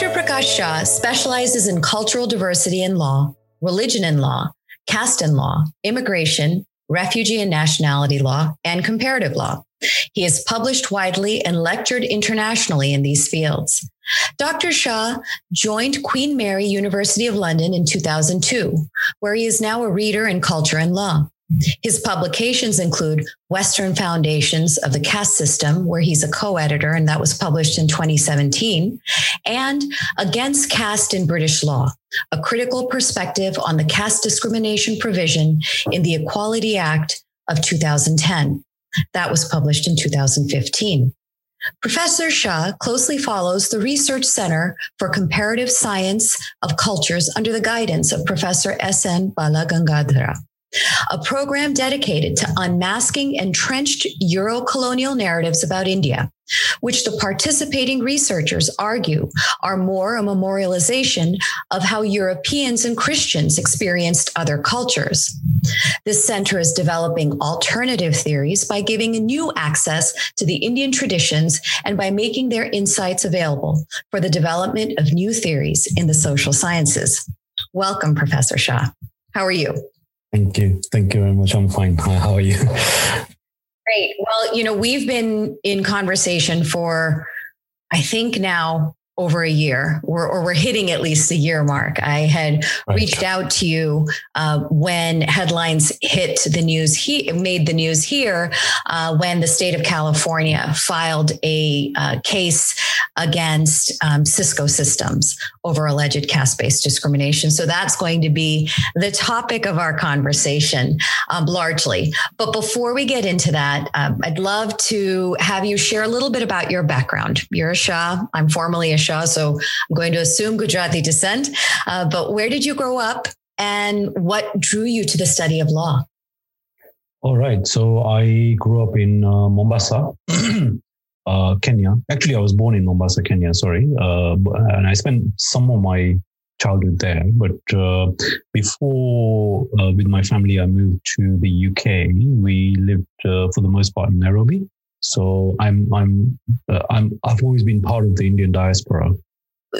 Dr. Prakash Shah specializes in cultural diversity in law, religion in law, caste in law, immigration, refugee and nationality law, and comparative law. He has published widely and lectured internationally in these fields. Dr. Shah joined Queen Mary University of London in 2002, where he is now a reader in culture and law. His publications include Western Foundations of the Caste System, where he's a co editor, and that was published in 2017, and Against Caste in British Law, a critical perspective on the caste discrimination provision in the Equality Act of 2010. That was published in 2015. Professor Shah closely follows the Research Center for Comparative Science of Cultures under the guidance of Professor S.N. Balagangadhara a program dedicated to unmasking entrenched Euro-colonial narratives about India, which the participating researchers argue are more a memorialization of how Europeans and Christians experienced other cultures. This center is developing alternative theories by giving a new access to the Indian traditions and by making their insights available for the development of new theories in the social sciences. Welcome, Professor Shah. How are you? Thank you. Thank you very much. I'm fine. How are you? Great. Well, you know, we've been in conversation for, I think now over a year, or, or we're hitting at least the year mark. I had right. reached out to you uh, when headlines hit the news. He made the news here uh, when the state of California filed a uh, case against um, Cisco Systems over alleged caste-based discrimination. So that's going to be the topic of our conversation um, largely. But before we get into that, um, I'd love to have you share a little bit about your background. You're a Shah. I'm formerly a Shah Shah, so I'm going to assume Gujarati descent. Uh, but where did you grow up and what drew you to the study of law? All right. So I grew up in uh, Mombasa, uh, Kenya. Actually, I was born in Mombasa, Kenya, sorry. Uh, and I spent some of my childhood there. But uh, before, uh, with my family, I moved to the UK. We lived for the most part in Nairobi. So I'm I'm uh, I'm I've always been part of the Indian diaspora.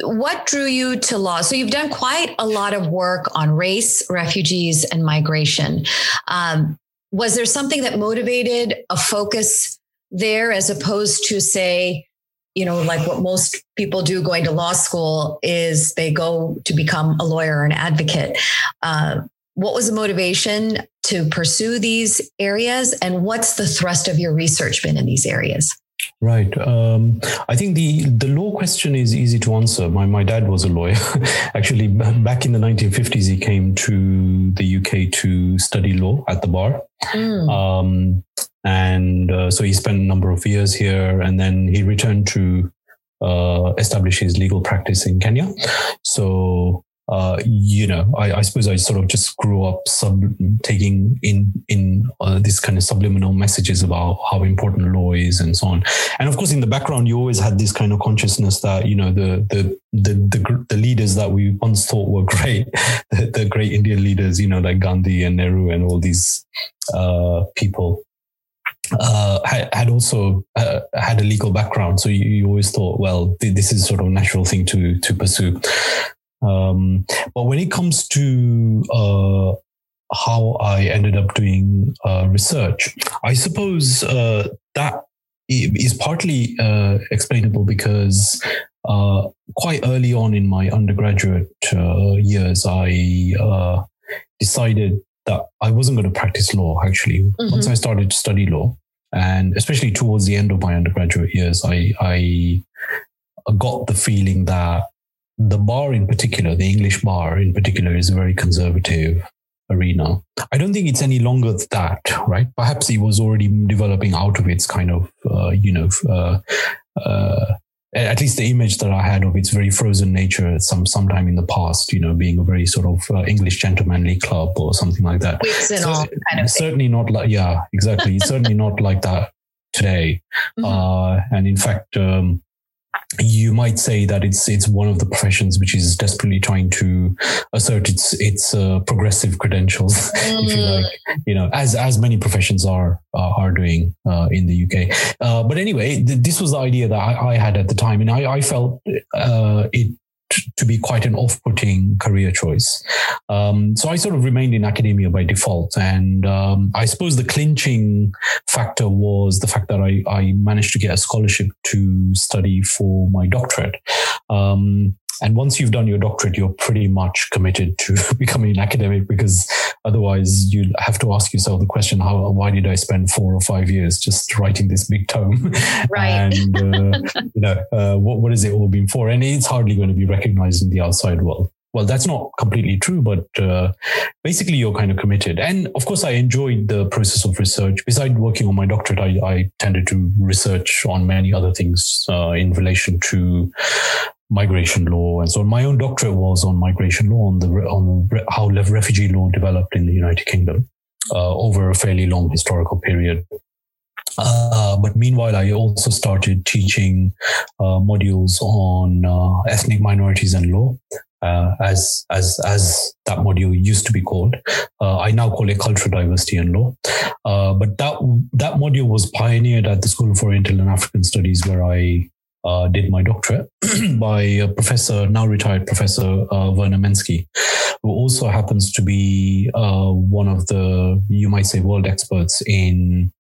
What drew you to law? So you've done quite a lot of work on race, refugees, and migration. Um, was there something that motivated a focus there, as opposed to say, you know, like what most people do going to law school is they go to become a lawyer or an advocate. Uh, what was the motivation to pursue these areas and what's the thrust of your research been in these areas Right. Um, I think the the law question is easy to answer. My my dad was a lawyer. Actually, back in the 1950s, he came to the UK to study law at the bar. Mm. Um, and uh, so he spent a number of years here, and then he returned to uh, establish his legal practice in Kenya. So uh, you know, I, I, suppose I sort of just grew up sub taking in in uh, these kind of subliminal messages about how important law is and so on. And of course, in the background, you always had this kind of consciousness that you know the the the the, the leaders that we once thought were great, the, the, great Indian leaders, you know, like Gandhi and Nehru and all these uh, people. Uh, had, had, also uh, had a legal background, so you, you always thought, well, th- this is sort of natural thing to to pursue. Um, but when it comes to uh, how I ended up doing uh, research, I suppose uh, that is partly uh, explainable because uh, quite early on in my undergraduate uh, years, I decided that I wasn't going to practice law. Actually, mm-hmm. once I started to study law, and especially towards the end of my undergraduate years, I, I got the feeling that the bar in particular, the English bar in particular, is a very conservative arena. I don't think it's any longer that, right? Perhaps it was already developing out of its kind of, uh, you know, uh, uh, at least the image that I had of its very frozen nature some sometime in the past, you know, being a very sort of uh, English gentlemanly club or something like that. So, kind of certainly thing. not like, yeah, exactly. Certainly not like that today. Mm-hmm. Uh, and in fact, um, you might say that it's it's one of the professions which is desperately trying to assert its its uh, progressive credentials, mm. if you mm. like, you know, as as many professions are uh, are doing uh, in the UK. Uh, but anyway, th- this was the idea that I, I, had at the time, and I, I felt uh, to be quite an off-putting career choice. Um, so I sort of remained in academia by default, and um, I suppose the clinching factor was the fact that I, I managed to get a scholarship to study for my doctorate. Um, and once you've done your doctorate, you're pretty much committed to becoming an academic because otherwise you have to ask yourself the question, how, why did I spend four or five years just writing this big tome? Right. and, uh, you know, uh, what, what is it all been for? And it's hardly going to be recognized in the outside world well, that's not completely true, but uh, basically you're kind of committed. And of course, I enjoyed the process of research. Besides working on my doctorate, I, I tended to research on many other things uh, in relation to migration law and so on. My own doctorate was on migration law, on the on how refugee law developed in the United Kingdom uh, over a fairly long historical period. Uh, but meanwhile, I also started teaching uh, modules on uh, ethnic minorities and law, uh, as as as that module used to be called. Uh, I now call it cultural diversity and law. but that that module was pioneered at the School of Oriental and African Studies, where I uh, did my doctorate by a professor, now retired professor uh, Werner Menski, who also happens to be uh, one of the, you might say, world experts in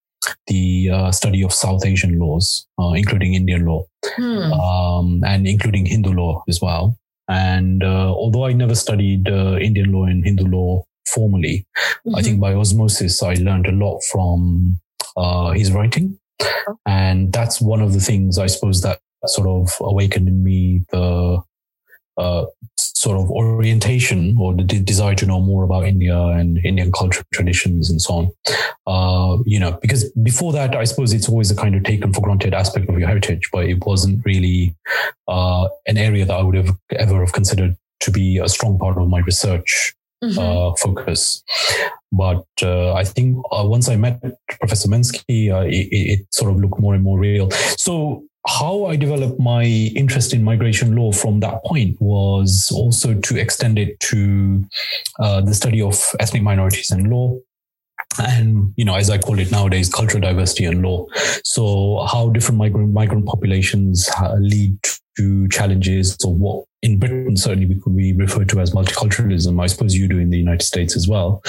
the uh, study of South Asian laws, uh, including Indian law, hmm. um, and including Hindu law as well. And uh, although I never studied Indian law and Hindu law formally, mm-hmm. I think by osmosis I learned a lot from his writing. Oh. And that's one of the things I suppose that sort of awakened in me the uh, sort of orientation or the desire to know more about India and Indian culture traditions and so on. Uh, you know, because before that, I suppose it's always a kind of taken for granted aspect of your heritage, but it wasn't really uh, an area that I would have ever have considered to be a strong part of my research mm-hmm. uh, focus. But uh, I think uh, once I met Professor Menski, uh, it, it, sort of looked more and more real. So how I developed my interest in migration law from that point was also to extend it to uh, the study of ethnic minorities and law. And, you know, as I call it nowadays, cultural diversity and law. So how different migrant, migrant populations lead to challenges or what in Britain, certainly we could be referred to as multiculturalism. I suppose you do in the United States as well.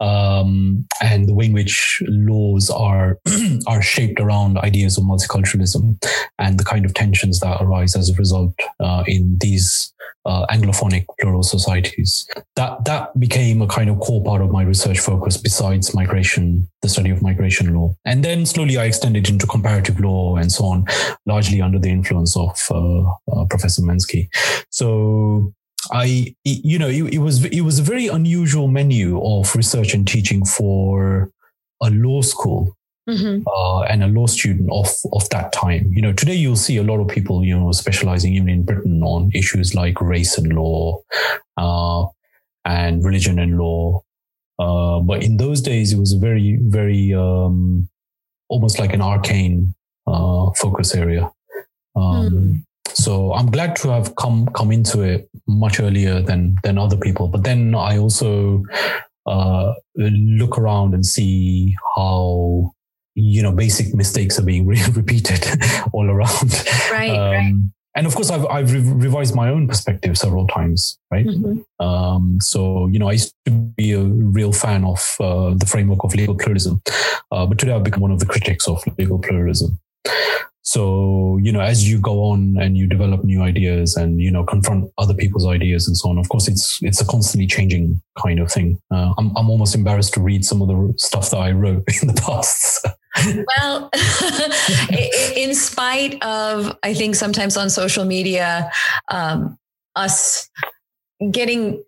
Um, and the way in which laws are, are shaped around ideas of multiculturalism and the kind of tensions that arise as a result uh, in these uh, Anglophonic plural societies. That that became a kind of core part of my research focus besides migration, the study of migration law. And then slowly I extended into comparative law and so on, largely under the influence of uh, uh, Professor Menski. So I, you know, it, it was it was a very unusual menu of research and teaching for a law school mm-hmm. uh, and a law student of of that time. You know, today you'll see a lot of people, you know, specializing even in Britain on issues like race and law, uh, and religion and law. Uh, but in those days, it was a very, very um, almost like an arcane uh, focus area. Um, mm. So I'm glad to have come come into it much earlier than than other people. But then I also uh, look around and see how you know basic mistakes are being re- repeated all around right, um, right. and of course i've, I've re- revised my own perspective several times right mm-hmm. um, so you know i used to be a real fan of uh, the framework of legal pluralism uh, but today i've become one of the critics of legal pluralism so, you know, as you go on and you develop new ideas and, you know, confront other people's ideas and so on, of course, it's, it's a constantly changing kind of thing. Uh, I'm, I'm almost embarrassed to read some of the stuff that I wrote in the past. well, in spite of, I think sometimes on social media, um, us getting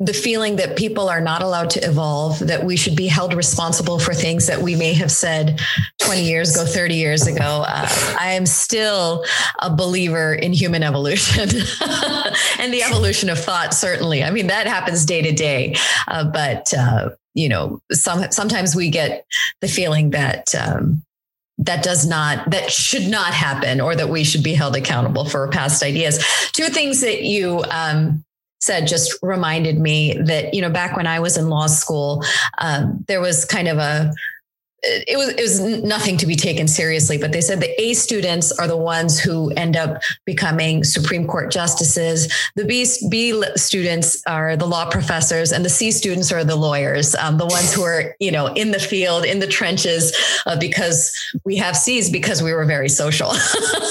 the feeling that people are not allowed to evolve, that we should be held responsible for things that we may have said 20 years ago, 30 years ago. Uh, I am still a believer in human evolution and the evolution of thought, certainly. I mean, that happens day to day. Uh, but, uh, you know, some, sometimes we get the feeling that, um, that does not that should not happen or that we should be held accountable for past ideas two things that you um, said just reminded me that you know back when I was in law school, um, there was kind of a it was it was nothing to be taken seriously, but they said the A students are the ones who end up becoming Supreme Court justices. The B B students are the law professors, and the C students are the lawyers, um, the ones who are you know in the field, in the trenches, uh, because we have C's because we were very social,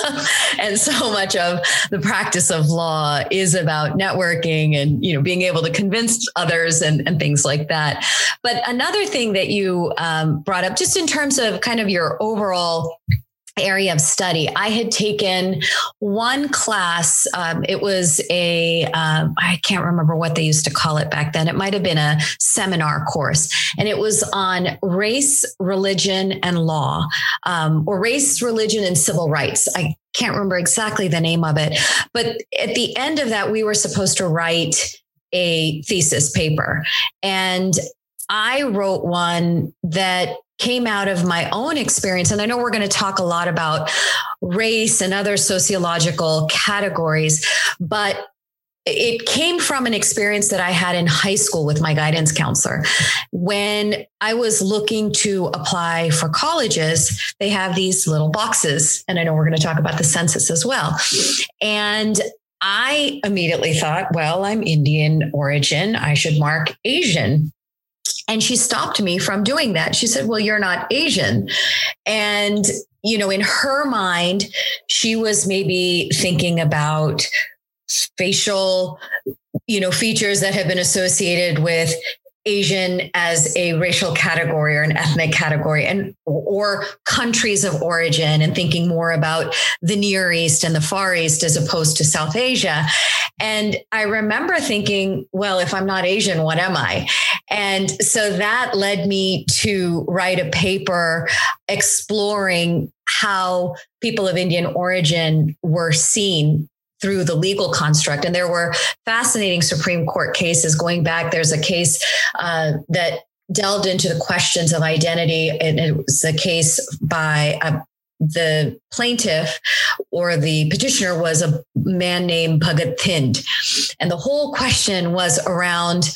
and so much of the practice of law is about networking and you know being able to convince others and, and things like that. But another thing that you um, brought up just in terms of kind of your overall area of study. I had taken one class. Um, it was a um, I can't remember what they used to call it back then. It might have been a seminar course, and it was on race, religion, and law, um, or race, religion, and civil rights. I can't remember exactly the name of it, but at the end of that, we were supposed to write a thesis paper, and I wrote one that came out of my own experience. And I know we're going to talk a lot about race and other sociological categories, but it came from an experience that I had in high school with my guidance counselor. When I was looking to apply for colleges, they have these little boxes. And I know we're going to talk about the census as well. And I immediately thought, well, I'm Indian origin. I should mark Asian and she stopped me from doing that. She said, Well, you're not Asian. And, you know, in her mind, she was maybe thinking about facial you know features that have been associated with Asian as a racial category or an ethnic category and or countries of origin and thinking more about the Near East and the Far East as opposed to South Asia. And I remember thinking, well, if I'm not Asian, what am I? And so that led me to write a paper exploring how people of Indian origin were seen through the legal construct. And there were fascinating Supreme Court cases going back. There's a case uh, that delved into the questions of identity, and it was a case by a the plaintiff or the petitioner was a man named Bhagat Thind. And the whole question was around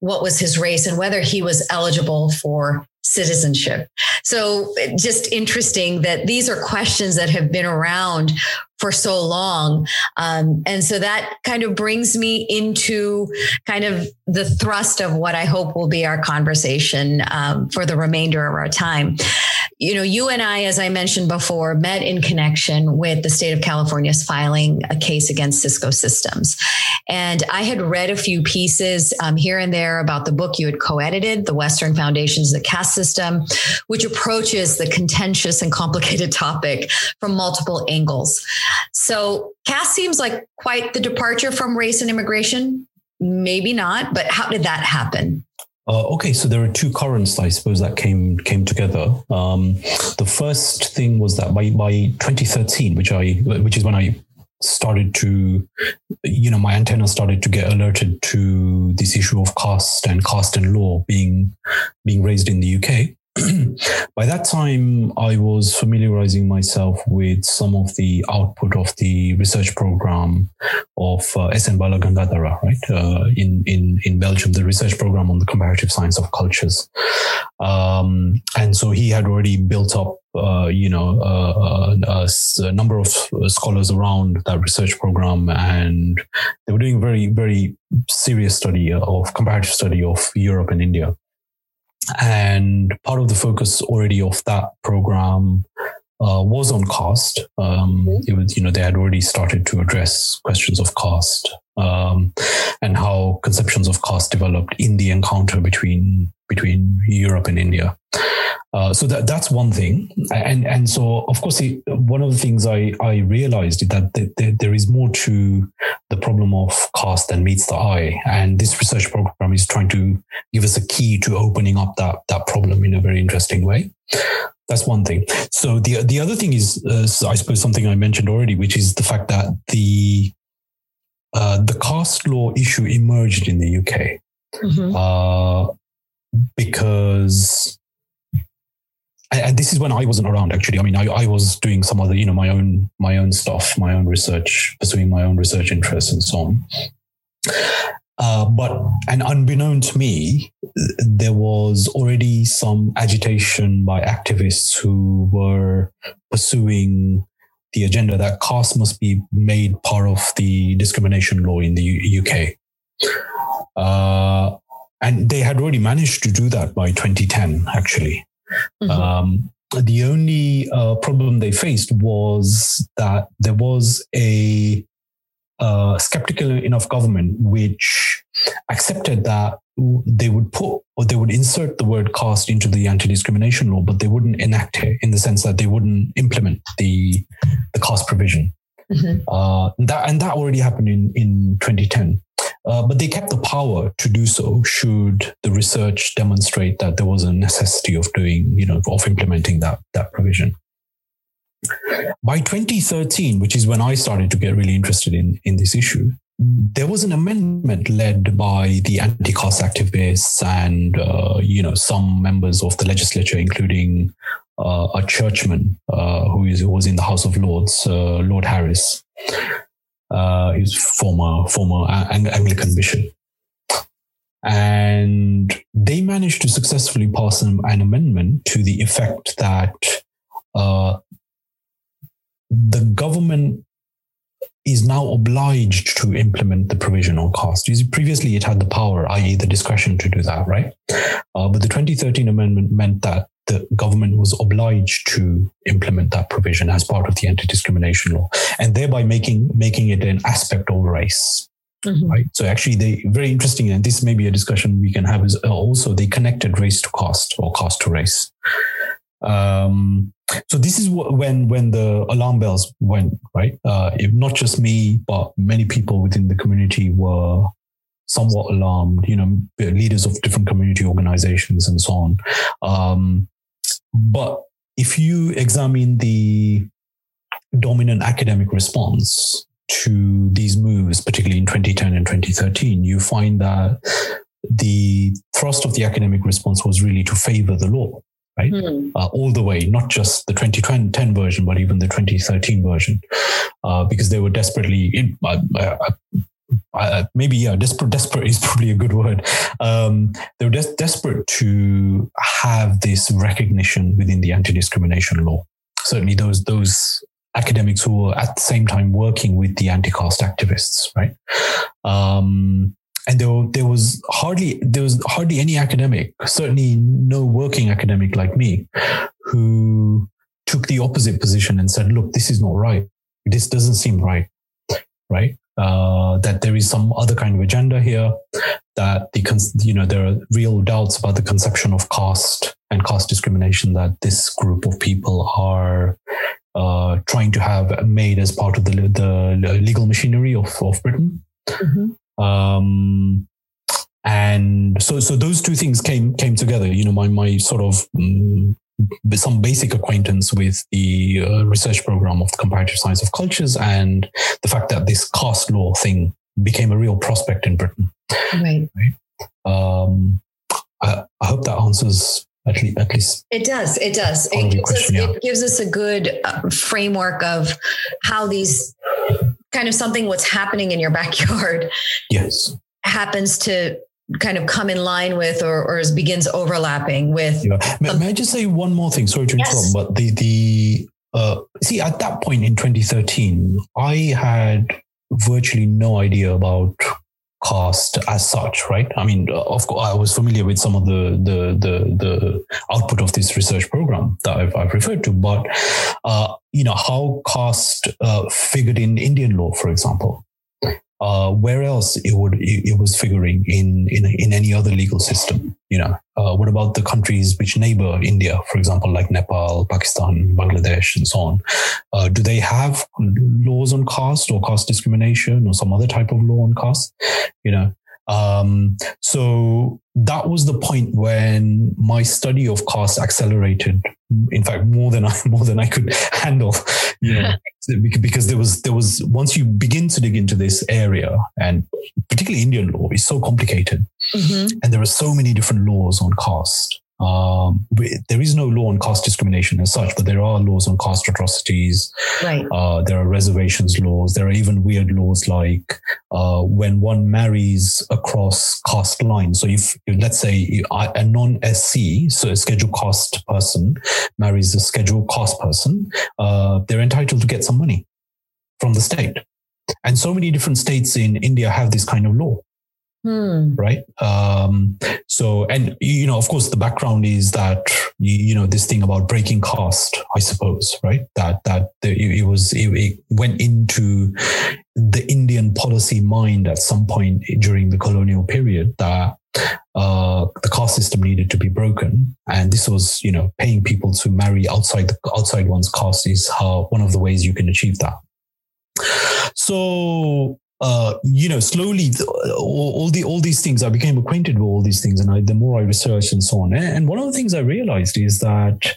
what was his race and whether he was eligible for citizenship. So just interesting that these are questions that have been around for so long. Um, and so that kind of brings me into kind of the thrust of what I hope will be our conversation um, for the remainder of our time you know, you and I, as I mentioned before, met in connection with the state of California's filing a case against Cisco Systems. And I had read a few pieces um, here and there about the book you had co edited, The Western Foundations of the Caste System, which approaches the contentious and complicated topic from multiple angles. So, caste seems like quite the departure from race and immigration. Maybe not, but how did that happen? Uh, okay, so there are two currents, I suppose, that came came together. Um, the first thing was that by by 2013, which I which is when I started to, you know, my antenna started to get alerted to this issue of caste and caste and law being being raised in the UK. by that time, I was familiarizing myself with some of the output of the research program of uh, S.N. Balagangadhara, right, uh, in, in, in Belgium, the research program on the comparative science of cultures. Um, and so he had already built up, uh, you know, uh, uh, a, number of scholars around that research program, and they were doing very, very serious study of comparative study of Europe and India. And part of the focus already of that program uh, was on caste. Um, mm-hmm. it was, you know, they had already started to address questions of caste um, and how conceptions of caste developed in the encounter between between Europe and India. Uh, so that that's one thing, and and so of course it, one of the things I I realized is that th- th- there is more to the problem of caste than meets the eye, and this research program is trying to give us a key to opening up that that problem in a very interesting way. That's one thing. So the the other thing is, uh, I suppose, something I mentioned already, which is the fact that the uh, the caste law issue emerged in the UK mm-hmm. uh, because and this is when I wasn't around actually. I mean, I, I was doing some other, you know, my own my own stuff, my own research, pursuing my own research interests and so on. Uh, but and unbeknown to me, there was already some agitation by activists who were pursuing the agenda that caste must be made part of the discrimination law in the U- UK. Uh, and they had already managed to do that by 2010, actually. Mm-hmm. Um, the only uh, problem they faced was that there was a uh, skeptical enough government which accepted that they would put or they would insert the word caste into the anti-discrimination law, but they wouldn't enact it in the sense that they wouldn't implement the the caste provision. Mm-hmm. Uh, that and that already happened in in 2010. Uh, but they kept the power to do so should the research demonstrate that there was a necessity of doing, you know, of implementing that that provision. By 2013, which is when I started to get really interested in, in this issue, there was an amendment led by the anti-caste activists and uh, you know some members of the legislature, including uh, a churchman uh, who, is, who was in the House of Lords, uh, Lord Harries. Uh, he's former former Anglican bishop, and they managed to successfully pass an, an amendment to the effect that uh, the government is now obliged to implement the provision on caste. Previously, it had the power, i.e., the discretion to do that, right? Uh, but the 2013 amendment meant that the government was obliged to implement that provision as part of the anti-discrimination law, and thereby making making it an aspect of race. Mm-hmm. Right. So actually, they very interesting, and this may be a discussion we can have. Is also they connected race to caste or caste to race. Um, so this is what, when when the alarm bells went right. Uh, if not just me, but many people within the community were somewhat alarmed. You know, leaders of different community organizations and so on. Um, but if you examine the dominant academic response to these moves, particularly in 2010 and 2013, you find that the thrust of the academic response was really to favor the law right? Mm. Uh, all the way, not just the 2010 version, but even the 2013 version, uh, because they were desperately, in, uh, uh, uh, maybe yeah, desperate. Desperate is probably a good word. Um, they were des- desperate to have this recognition within the anti-discrimination law. Certainly, those those academics who were at the same time working with the anti-caste activists, right? Um, and there, there was hardly there was hardly any academic, certainly no working academic like me, who took the opposite position and said, "Look, this is not right. This doesn't seem right." Right? Uh, that there is some other kind of agenda here. That the you know there are real doubts about the conception of caste and caste discrimination that this group of people are uh, trying to have made as part of the, the legal machinery of, of Britain. Mm-hmm. Um, and so, so those two things came came together. You know, my my sort of um, some basic acquaintance with the uh, research program of the comparative science of cultures, and the fact that this caste law thing became a real prospect in Britain. Right. right? Um, I, I hope that answers at least, at least it does it does it gives, question, us, yeah. it gives, us, a good uh, framework of how these kind of something what's happening in your backyard yes happens to kind of come in line with or, or begins overlapping with yeah. may, may, i just say one more thing sorry to interrupt yes. but the the uh, see at that point in 2013 i had virtually no idea about caste as such, right? I mean, uh, of course, I was familiar with some of the the the, the output of this research program that I've, I've referred to, but uh, you know how caste uh, figured in Indian law, for example. Uh, where else it would it, it, was figuring in in in any other legal system? You know, uh, what about the countries which neighbor India, for example, like Nepal, Pakistan, Bangladesh, and so on? Uh, do they have laws on caste or caste discrimination or some other type of law on caste? You know, um, so that was the point when my study of caste accelerated. In fact, more than I more than I could handle. You know, because there was there was once you begin to dig into this area, and particularly Indian law is so complicated, mm-hmm. and there are so many different laws on caste. Um, there is no law on caste discrimination as such, but there are laws on caste atrocities. Right. Uh, there are reservations laws. There are even weird laws like uh, when one marries across caste lines. So if, let's say a non-SC, so a scheduled caste person marries a scheduled caste person, uh, they're entitled to get some money from the state. And so many different states in India have this kind of law. Hmm. Right. Um, so, and, you know, of course, the background is that, you, know, this thing about breaking caste, I suppose, right? That, that it, was, it, it went into the Indian policy mind at some point during the colonial period that uh, the caste system needed to be broken, and this was, you know, paying people to marry outside the, outside one's caste is how one of the ways you can achieve that. So uh, you know, slowly all, all, the all these things I became acquainted with all these things, and I, the more I researched and so on. And one of the things I realized is that,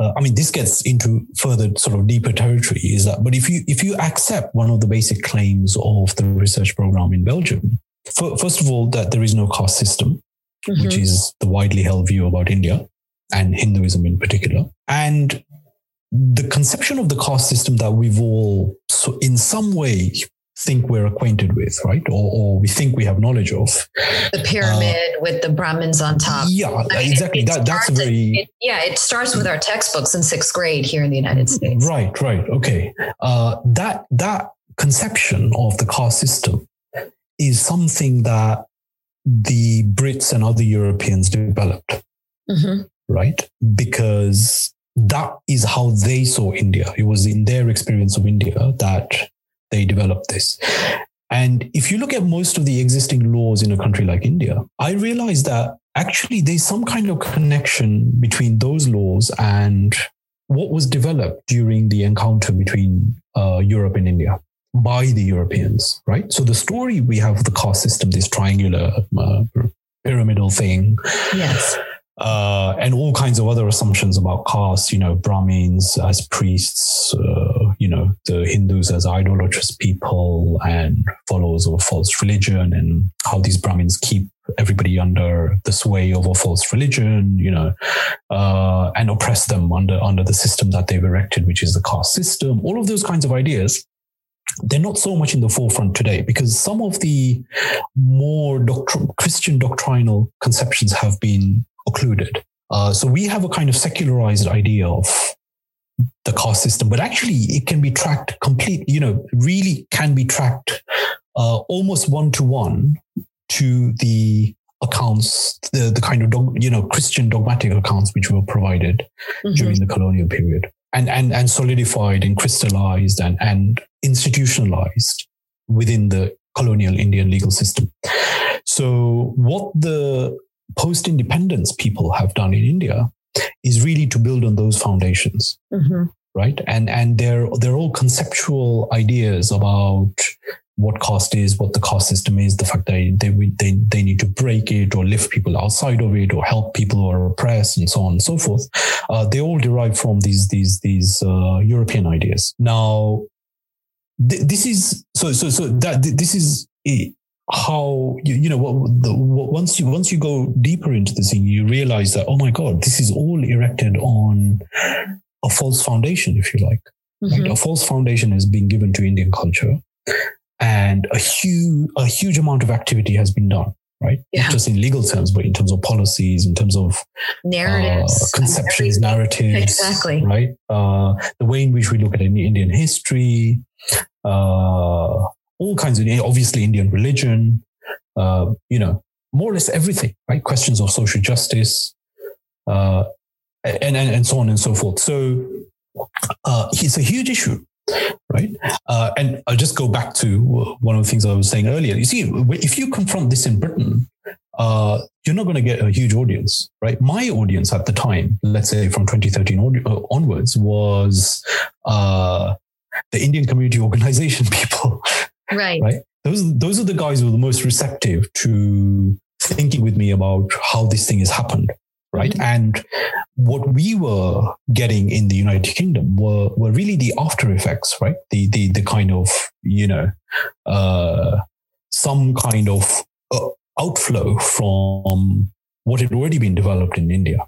uh, I mean, this gets into further sort of deeper territory. Is that, but if you if you accept one of the basic claims of the research program in Belgium, for, first of all, that there is no caste system, mm-hmm. which is the widely held view about India and Hinduism in particular, and the conception of the caste system that we've all, so in some way, think we're acquainted with, right? Or, or we think we have knowledge of. The pyramid uh, with the Brahmins on top. Yeah, I mean, exactly. It, it that, that's very. It, yeah, it starts with our textbooks in sixth grade here in the United States. Right, right. Okay. Uh, that, that conception of the caste system is something that the Brits and other Europeans developed. Mm-hmm. Right. Because that is how they saw India. It was in their experience of India that they developed this. And if you look at most of the existing laws in a country like India, I realize that actually there's some kind of connection between those laws and what was developed during the encounter between uh, Europe and India by the Europeans, right? So the story we have of the caste system, this triangular uh, pyramidal thing. Yes uh, and all kinds of other assumptions about caste, you know, Brahmins as priests, uh, you know, the Hindus as idolatrous people and followers of a false religion, and how these Brahmins keep everybody under the sway of a false religion, you know, uh, and oppress them under under the system that they've erected, which is the caste system. All of those kinds of ideas they're not so much in the forefront today because some of the more doctr- Christian doctrinal conceptions have been occluded. Uh, so we have a kind of secularized idea of the caste system, but actually it can be tracked complete, you know, really can be tracked uh, almost one to one to the accounts, the, the kind of, dog, you know, Christian dogmatic accounts which were provided mm-hmm. during the colonial period and, and, and solidified and crystallized and, and institutionalized within the colonial Indian legal system. So what the post independence people have done in India is really to build on those foundations. Mm-hmm. Right. And and they're they're all conceptual ideas about what caste is, what the caste system is, the fact that they, they, they need to break it or lift people outside of it or help people who are oppressed and so on and so forth. Uh, they all derive from these, these, these, uh, European ideas. Now, th- this is, so, so, so that, this is how you, you know what, the, what, once you once you go deeper into the thing you realize that oh my god this is all erected on a false foundation if you like mm-hmm. right? a false foundation is being given to indian culture and a huge a huge amount of activity has been done right yeah. not just in legal terms but in terms of policies in terms of narratives uh, conceptions narratives exactly right uh, the way in which we look at indian history uh, all kinds of, obviously Indian religion, uh, you know, more or less everything, right? Questions of social justice, uh, and, and, and so on and so forth. So uh, it's a huge issue, right? Uh, and I'll just go back to one of the things I was saying earlier. You see, if you confront this in Britain, uh, you're not going to get a huge audience, right? My audience at the time, let's say from 2013 on, onwards, was uh, the Indian community organization people, Right. Right. Those those are the guys who are the most receptive to thinking with me about how this thing has happened. Right. Mm-hmm. And what we were getting in the United Kingdom were were really the after effects, right? The the the kind of, you know, uh some kind of uh, outflow from what had already been developed in India,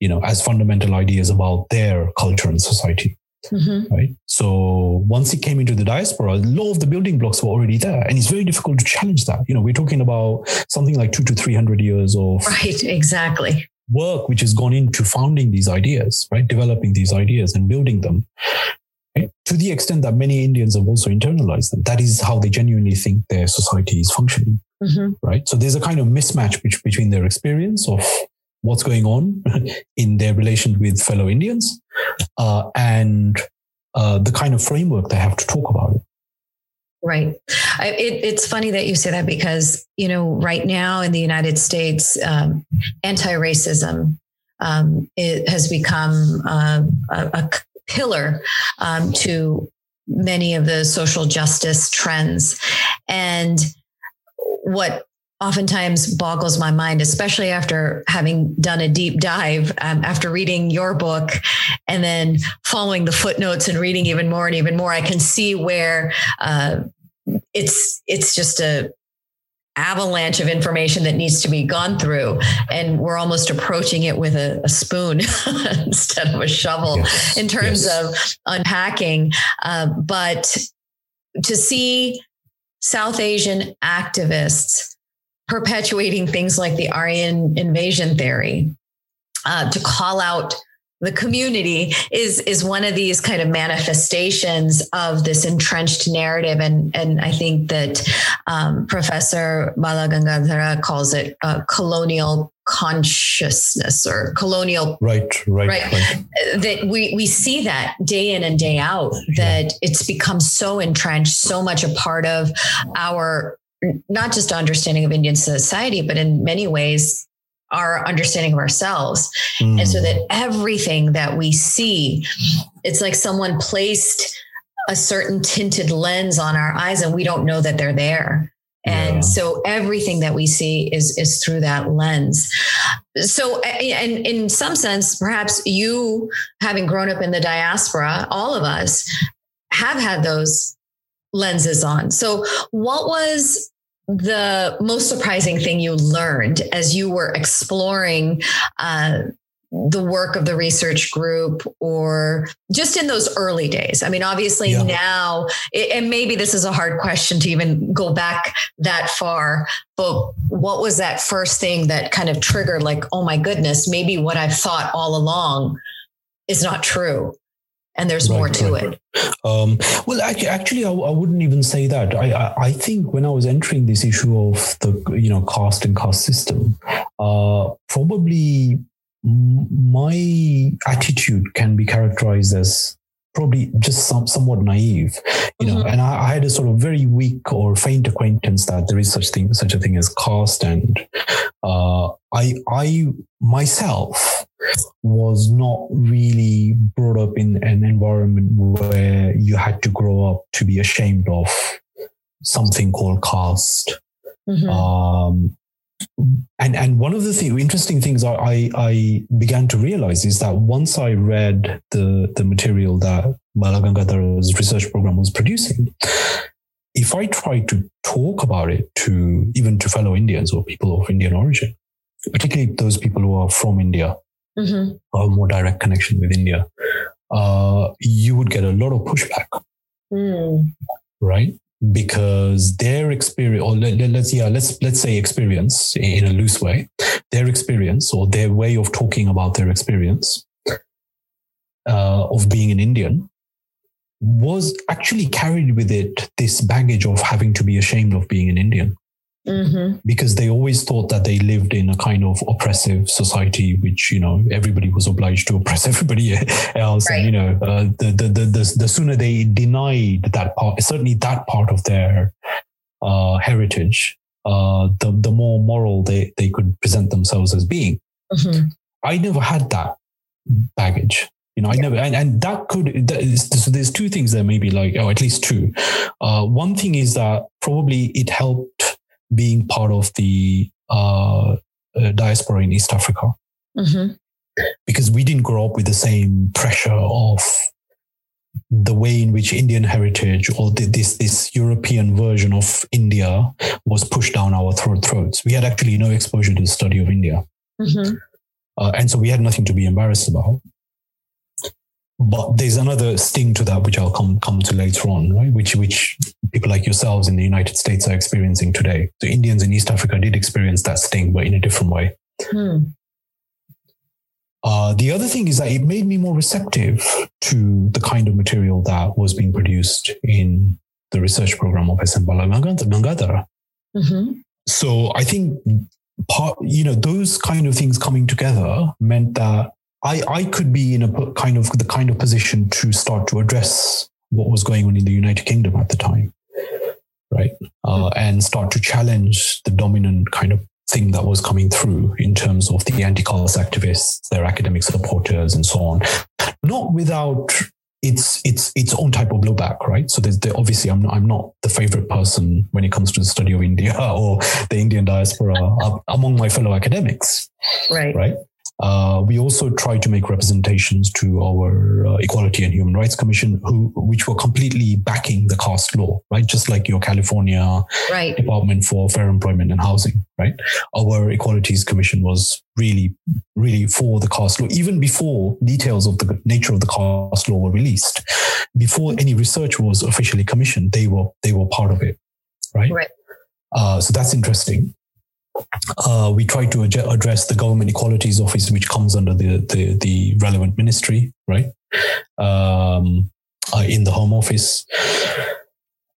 you know, as fundamental ideas about their culture and society. Mm-hmm. Right. So once it came into the diaspora, a lot of the building blocks were already there. And it's very difficult to challenge that. You know, we're talking about something like two to 300 years of. Right. Exactly. Work which has gone into founding these ideas, right? Developing these ideas and building them. Right? To the extent that many Indians have also internalized them. That is how they genuinely think their society is functioning. Mm-hmm. Right. So there's a kind of mismatch between their experience of what's going on in their relation with fellow Indians uh, and uh, the kind of framework they have to talk about it. Right. I, it, it's funny that you say that because, you know, right now in the United States, um, anti racism um, has become uh, a, a, pillar um, to many of the social justice trends. And what oftentimes boggles my mind, especially after having done a deep dive, um, after reading your book and then following the footnotes and reading even more and even more. I can see where uh, it's it's just a avalanche of information that needs to be gone through and we're almost approaching it with a, a spoon instead of a shovel yes. in terms yes. of unpacking uh, but to see south asian activists perpetuating things like the Aryan invasion theory, uh, to call out the community is is one of these kind of manifestations of this entrenched narrative. And and I think that um, Professor Balagangadhara calls it uh, colonial consciousness or colonial right, right right. right that we we see that day in and day out that yeah. it's become so entrenched so much a part of our not just understanding of Indian society, but in many ways, our understanding of ourselves. Mm. And so that everything that we see, it's like someone placed a certain tinted lens on our eyes and we don't know that they're there. And yeah. so everything that we see is is through that lens. So and in some sense, perhaps you having grown up in the diaspora, all of us have had those lenses on. So what was the most surprising thing you learned as you were exploring uh, the work of the research group or just in those early days? I mean, obviously yeah. now, and maybe this is a hard question to even go back that far, but what was that first thing that kind of triggered, like, oh my goodness, maybe what I've thought all along is not true? And there's right, more to right, it. Right. Um, well, actually, I, I, wouldn't even say that. I, I, think when I was entering this issue of the you know caste and caste system, uh, probably my attitude can be characterized as probably just some, somewhat naive, you know. Mm-hmm. And I, I, had a sort of very weak or faint acquaintance that there is such thing, such a thing as caste, and uh, I, I myself was not really brought up in an environment where you had to grow up to be ashamed of something called caste. Mm-hmm. Um, and and one of the th- interesting things I, I began to realize is that once I read the the material that Balagangadhar's research program was producing, if I tried to talk about it to even to fellow Indians or people of Indian origin, particularly those people who are from India, mm-hmm. or more direct connection with India, uh, you would get a lot of pushback. Mm. Right? Because their experience, or let, us yeah, let's let's say experience in a loose way, their experience or their way of talking about their experience uh, of being an Indian was actually carried with it this baggage of having to be ashamed of being an Indian. Mm-hmm. Because they always thought that they lived in a kind of oppressive society, which you know everybody was obliged to oppress everybody else, right. and you know uh, the, the, the the the sooner they denied that part, certainly that part of their uh, heritage, uh, the the more moral they they could present themselves as being. Mm-hmm. I never had that baggage. You know, I never, and, and that could, that is, so there's two things there, maybe like, oh, at least two. Uh, one thing is that probably it helped being part of the uh, uh, diaspora in East Africa. Mm-hmm. Because we didn't grow up with the same pressure of the way in which Indian heritage or this this European version of India was pushed down our throats. We had actually no exposure to the study of India. Mm-hmm. Uh, and so we had nothing to be embarrassed about. But there's another sting to that, which I'll come come to later on, right? Which which people like yourselves in the United States are experiencing today. The Indians in East Africa did experience that sting, but in a different way. Hmm. Uh, the other thing is that it made me more receptive to the kind of material that was being produced in the research program of S.N. Gangadhara. Mm-hmm. So I think part, you know, those kind of things coming together meant that I, I could be in a kind of the kind of position to start to address what was going on in the United Kingdom at the time, right? Uh, and start to challenge the dominant kind of thing that was coming through in terms of the anti-caste activists, their academic supporters, and so on. Not without its its its own type of blowback, right? So there's the, obviously I'm not, I'm not the favorite person when it comes to the study of India or the Indian diaspora among my fellow academics, right? Right. Uh, we also tried to make representations to our uh, Equality and Human Rights Commission, who which were completely backing the caste law, right? Just like your California right. Department for Fair Employment and Housing, right? Our Equalities Commission was really, really for the caste law, even before details of the nature of the caste law were released. Before any research was officially commissioned, they were they were part of it, right? Right. Uh, so that's interesting uh, we try to ad- address the government equalities office, which comes under the the, the relevant ministry, right? Um, uh, in the home office.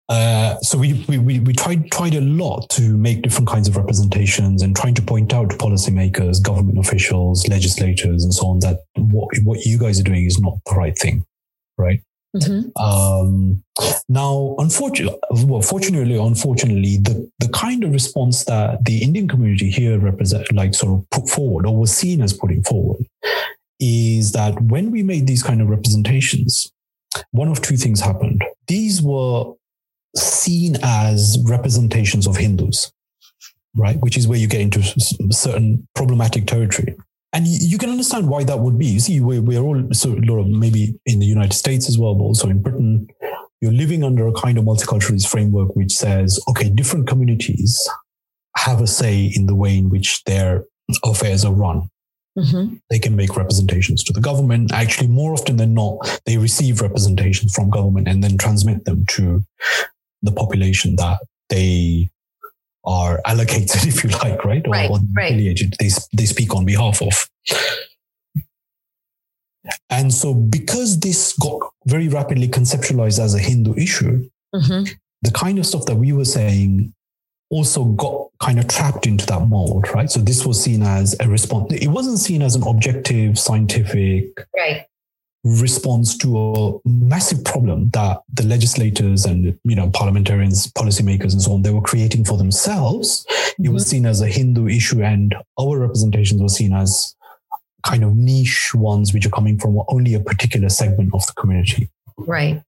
Uh, so we, we, we, we tried, tried a lot to make different kinds of representations and trying to point out to policymakers, government officials, legislators, and so on that what, what you guys are doing is not the right thing, right? Mm-hmm. Um, now, unfortunately, well, fortunately, unfortunately, the, the kind of response that the Indian community here represent, like sort of put forward or was seen as putting forward, is that when we made these kind of representations, one of two things happened. These were seen as representations of Hindus, right? Which is where you get into certain problematic territory and you can understand why that would be. You see, we're, we're all so maybe in the United States as well, but also in Britain. You're living under a kind of multiculturalist framework which says, okay, different communities have a say in the way in which their affairs are run. Mm-hmm. They can make representations to the government. Actually, more often than not, they receive representations from government and then transmit them to the population that they are allocated, if you like, right? Or, right, or right. affiliated, they, they speak on behalf of. And so, because this got very rapidly conceptualized as a Hindu issue, mm-hmm. the kind of stuff that we were saying also got kind of trapped into that mold, right? So, this was seen as a response. It wasn't seen as an objective, scientific, right response to a massive problem that the legislators and you know parliamentarians policymakers and so on they were creating for themselves. Mm-hmm. it was mm-hmm. seen as a hindu issue and our representations were seen as kind of niche ones which are coming from only a particular segment of the community. Right.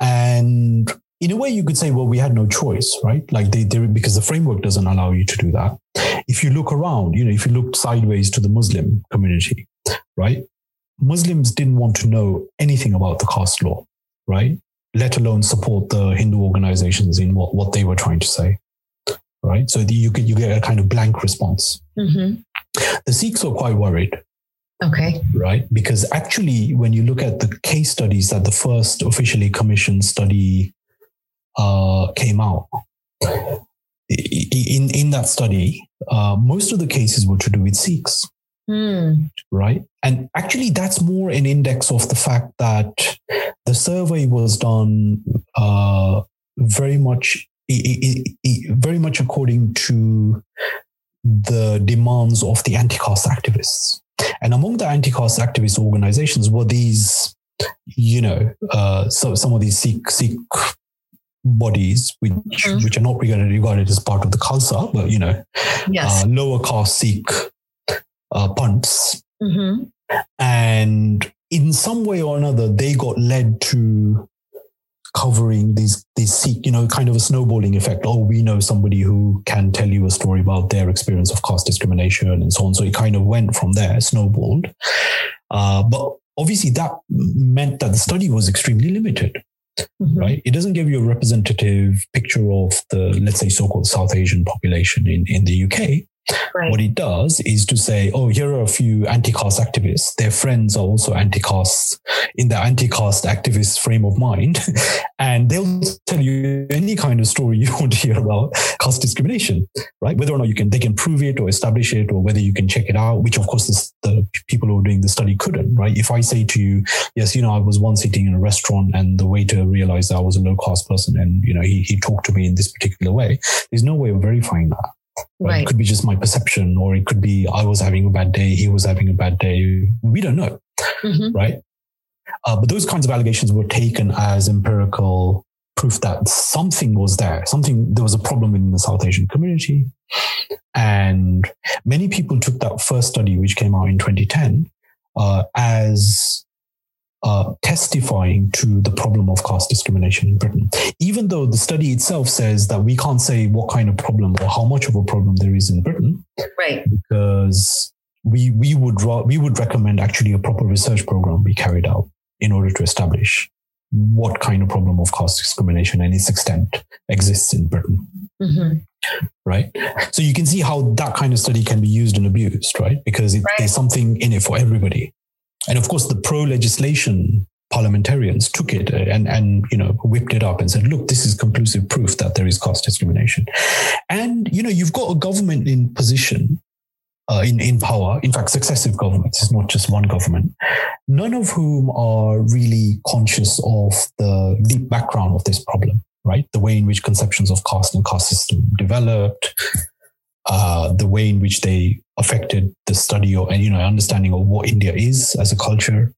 And in a way you could say well we had no choice right? Like they, they because the framework doesn't allow you to do that. If you look around you know if you look sideways to the muslim community right Muslims didn't want to know anything about the caste law, right? Let alone support the Hindu organizations in what, what they were trying to say, right? So the, you get you get a kind of blank response. Mm-hmm. The Sikhs were quite worried. Okay. Right? Because actually, when you look at the case studies that the first officially commissioned study uh, came out, in in that study, uh, most of the cases were to do with Sikhs. Mm. Right. And actually, that's more an index of the fact that the survey was done uh, very much. very much according to the demands of the anti-caste activists. And among the anti-caste activist organizations were these, you know, uh, so some of these Sikh, Sikh bodies, which mm-hmm. which are not regarded, regarded as part of the Khalsa, but you know, yes. uh, lower caste Sikh uh, panths. Mm-hmm. And in some way or another, they got led to covering these these you know kind of a snowballing effect oh we know somebody who can tell you a story about their experience of caste discrimination and so on so it kind of went from there snowballed uh, but obviously that meant that the study was extremely limited mm-hmm. right it doesn't give you a representative picture of the let's say so-called south asian population in in the uk Right. What it does is to say, oh, here are a few anti-caste activists. Their friends are also anti-caste in the anti-caste activist frame of mind. and they'll tell you any kind of story you want to hear about caste discrimination, right? Whether or not you can, they can prove it or establish it or whether you can check it out, which of course the, the people who are doing the study couldn't, right? If I say to you, yes, you know, I was once sitting in a restaurant and the waiter realized I was a low caste person and, you know, he, he talked to me in this particular way, there's no way of verifying that. Right. It could be just my perception, or it could be I was having a bad day, he was having a bad day. We don't know, mm-hmm. right? Uh, but those kinds of allegations were taken as empirical proof that something was there, something there was a problem in the South Asian community, and many people took that first study, which came out in 2010, uh, as uh, testifying to the problem of caste discrimination in Britain, even though the study itself says that we can't say what kind of problem or how much of a problem there is in Britain, right? Because we we would we would recommend actually a proper research program be carried out in order to establish what kind of problem of caste discrimination and its extent exists in Britain. Mm-hmm. Right. So you can see how that kind of study can be used and abused, right? Because it, right. there's something in it for everybody. And of course, the pro legislation parliamentarians took it and, and you know whipped it up and said, look, this is conclusive proof that there is caste discrimination. And you know, you've got a government in position uh, in, in power, in fact, successive governments, it's not just one government, none of whom are really conscious of the deep background of this problem, right? The way in which conceptions of caste and caste system developed, uh, the way in which they affected the study or you know understanding of what India is as a culture,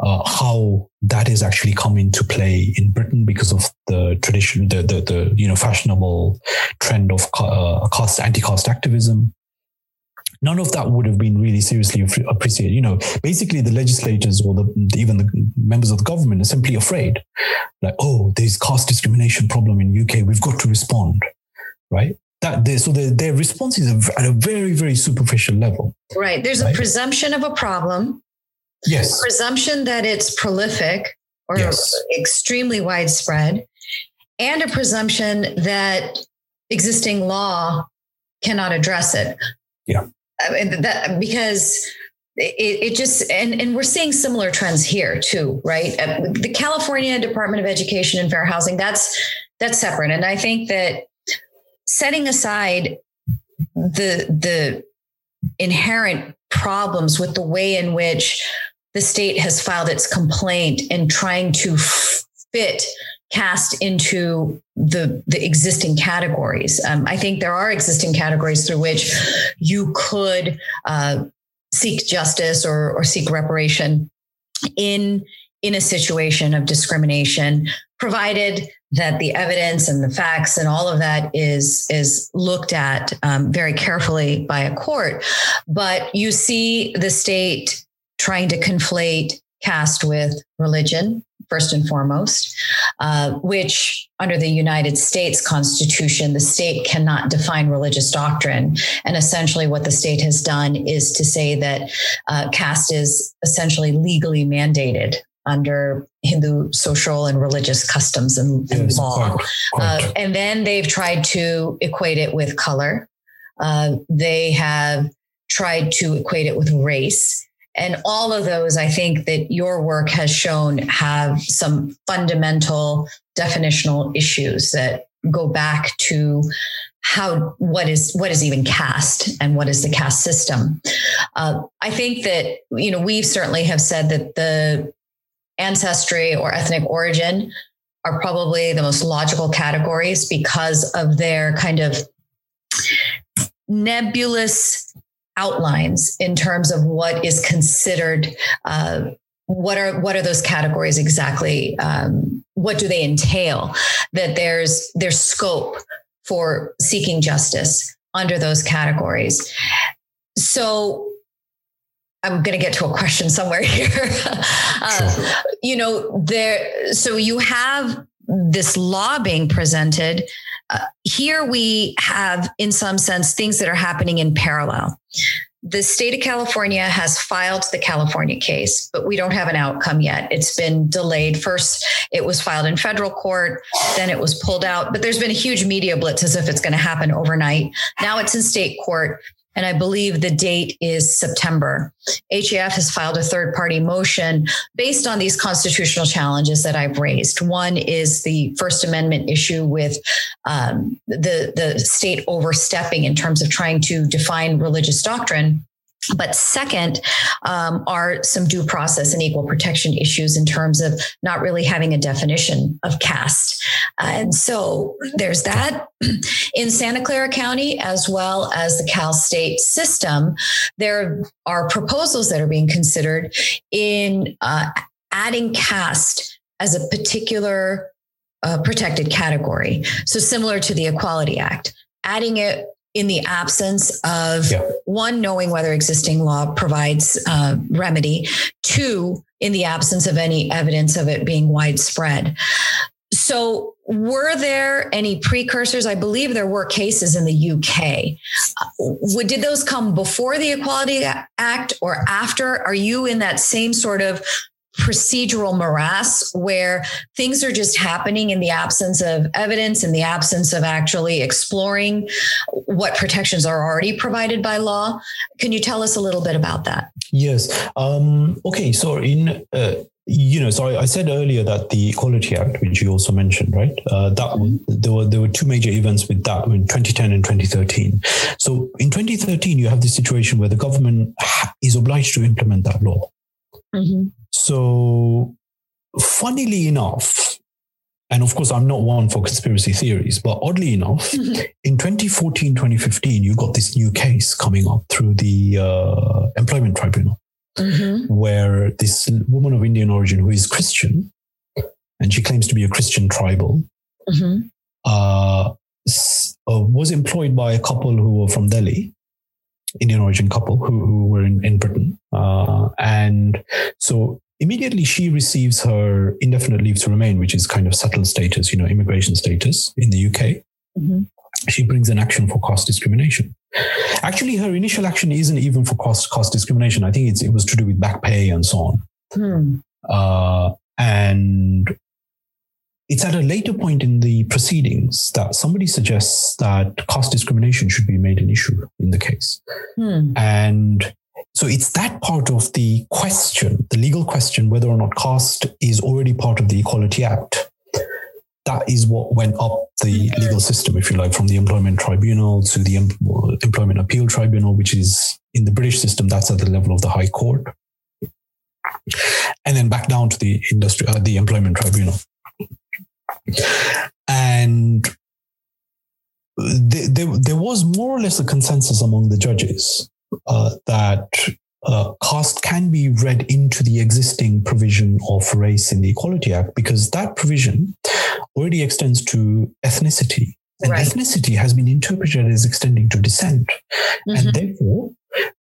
uh, how that is actually come into play in Britain because of the tradition, the the, the you know fashionable trend of uh, caste anti-caste activism. None of that would have been really seriously appreciated. You know, basically the legislators or the, even the members of the government are simply afraid, like, oh, there's caste discrimination problem in UK. We've got to respond, right? That they, so their, their response is at a very very superficial level. Right there's right? a presumption of a problem. Yes. Presumption that it's prolific or yes. extremely widespread and a presumption that existing law cannot address it. Yeah. That, because it, it, just and, and we're seeing similar trends here too right? Uh, the california department of education and fair housing that's that's separate. And i think that setting aside the the inherent problems with the way in which the state has filed its complaint and trying to fit caste into the the existing categories. Um, I think there are existing categories through which you could uh, seek justice or, or seek reparation in in a situation of discrimination, provided that the evidence and the facts and all of that is is looked at um, very carefully by a court. But you see the state trying to conflate caste with religion first and foremost, uh, which under the United States Constitution, the state cannot define religious doctrine. And essentially, what the state has done is to say that uh, caste is essentially legally mandated under Hindu social and religious customs and, and yes, law. Quite, quite. Uh, and then they've tried to equate it with color. Uh, they have tried to equate it with race. And all of those, I think that your work has shown have some fundamental definitional issues that go back to how what is what is even caste and what is the caste system uh, i think that you know we certainly have said that the ancestry or ethnic origin are probably the most logical categories because of their kind of nebulous outlines in terms of what is considered uh, what are what are those categories exactly um, what do they entail? That there's there's scope for seeking justice under those categories. So I'm going to get to a question somewhere here. uh, You know, there, so you have this law being presented. Uh, here we have, in some sense, things that are happening in parallel. The state of California has filed the California case, but we don't have an outcome yet. It's been delayed. First, it was filed in federal court, then it was pulled out, but there's been a huge media blitz as if it's going to happen overnight. Now it's in state court and I believe the date is September. HAF has filed a third party motion based on these constitutional challenges that I've raised. One is the First Amendment issue with um, the, the state overstepping in terms of trying to define religious doctrine. But second, um, are some due process and equal protection issues in terms of not really having a definition of caste. Uh, and so there's that. In Santa Clara County, as well as the Cal State system, there are proposals that are being considered in uh, adding caste as a particular uh, protected category. So similar to the Equality Act, adding it in the absence of yeah. one, knowing whether existing law provides uh, remedy, two, in the absence of any evidence of it being widespread. So, were there any precursors? I believe there were cases in the UK. Uh, did those come before the Equality Act or after? Are you in that same sort of procedural morass where things are just happening in the absence of evidence, in the absence of actually exploring what protections are already provided by law. Can you tell us a little bit about that? Yes. Um, okay. So in uh, you know, so I, said earlier that the Equality Act, which you also mentioned, right? Uh, that there were there were two major events with that in 2010 and 2013. So in 2013, you have the situation where the government is obliged to implement that law. Mm-hmm. So, funnily enough, and of course, I'm not one for conspiracy theories, but oddly enough, in 2014, 2015, you got this new case coming up through the uh, Employment Tribunal, mm-hmm. where this woman of Indian origin who is Christian, and she claims to be a Christian tribal, mm-hmm. uh, uh, was employed by a couple who were from Delhi Indian origin couple who, who were in, in Britain. Uh, and so immediately she receives her indefinite leave to remain, which is kind of settled status, you know, immigration status in the UK. Mm-hmm. She brings an action for caste discrimination. Actually, her initial action isn't even for caste, caste discrimination. I think it was to do with back pay and so on. Hmm. Uh, and it's at a later point in the proceedings that somebody suggests that caste discrimination should be made an issue in the case. Hmm. And so it's that part of the question, the legal question, whether or not caste is already part of the Equality Act. That is what went up the legal system, if you like, from the Employment Tribunal to the Employment Appeal Tribunal, which is in the British system, that's at the level of the High Court. And then back down to the industry, uh, the Employment Tribunal. And there, there, was more or less a consensus among the judges uh, that uh, caste can be read into the existing provision of race in the Equality Act because that provision already extends to ethnicity. And right. ethnicity has been interpreted as extending to descent. Mm-hmm. And therefore,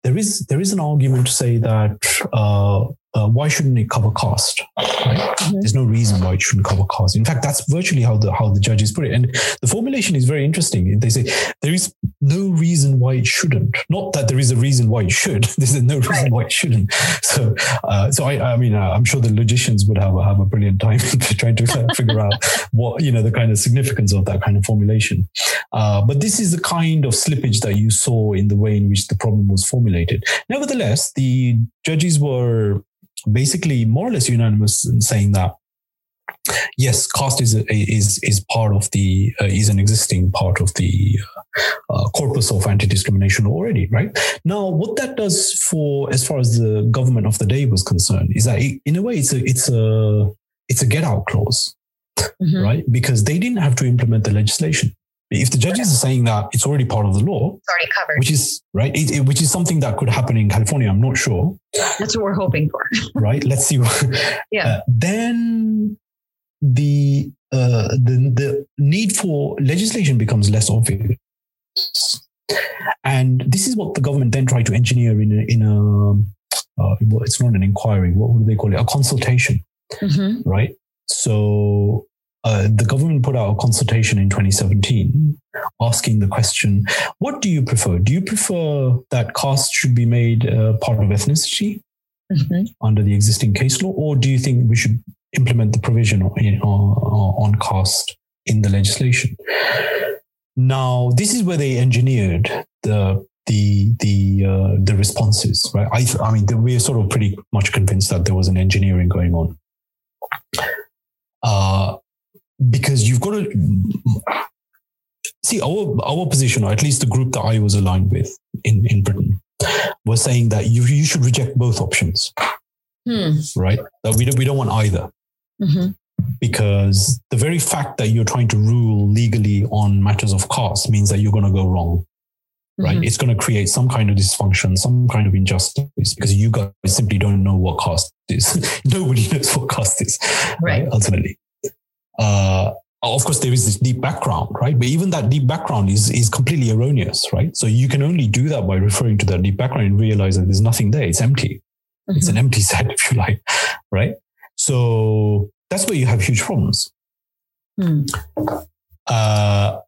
there is there is an argument to say that uh, uh, why shouldn't it cover caste? Right? Mm-hmm. There's no reason why it shouldn't cover caste. In fact, that's virtually how the how the judges put it. And the formulation is very interesting. They say there is no reason why it shouldn't. Not that there is a reason why it should. There's no reason why it shouldn't. So, uh, so I, I mean, uh, I'm sure the logicians would have have a brilliant time trying to figure out what you know the kind of significance of that kind of formulation. Uh, but this is the kind of slippage that you saw in the way in which the problem was formulated. Nevertheless, the judges were basically more or less unanimous in saying that yes, caste is is is part of the uh, is an existing part of the uh, uh, corpus of anti-discrimination already, right? Now, what that does for as far as the government of the day was concerned is that it, in a way it's a it's a it's a get out clause, mm-hmm. right? Because they didn't have to implement the legislation. If the judges are saying that it's already part of the law, it's already covered, which is right, it, it, which is something that could happen in California. I'm not sure. That's what we're hoping for. right. Let's see. yeah. Uh, then the uh, the the need for legislation becomes less obvious. And this is what the government then tried to engineer in a, in a uh, it's not an inquiry. What would they call it? A consultation, mm-hmm. right? So uh, the government put out a consultation in 2017 asking the question what do you prefer do you prefer that caste should be made uh, part of ethnicity mm-hmm. under the existing case law or do you think we should implement the provision on, on caste in the legislation now this is where they engineered the the the uh, the responses, right? I I mean, we're sort of pretty much convinced that there was an engineering going on. Uh, because you've got to see our our position, or at least the group that I was aligned with in in Britain, was saying that you you should reject both options, hmm. right? That we don't we don't want either. Mm-hmm. Because the very fact that you're trying to rule legally on matters of caste means that you're going to go wrong right? Mm-hmm. It's going to create some kind of dysfunction, some kind of injustice because you guys simply don't know what caste is. Nobody knows what caste is, right? right ultimately. Uh, of course, there is this deep background, right? But even that deep background is is completely erroneous, right? So you can only do that by referring to that deep background and realize that there's nothing there. It's empty. Mm-hmm. It's an empty set, if you like, right? So that's where you have huge problems. Mm. Uh,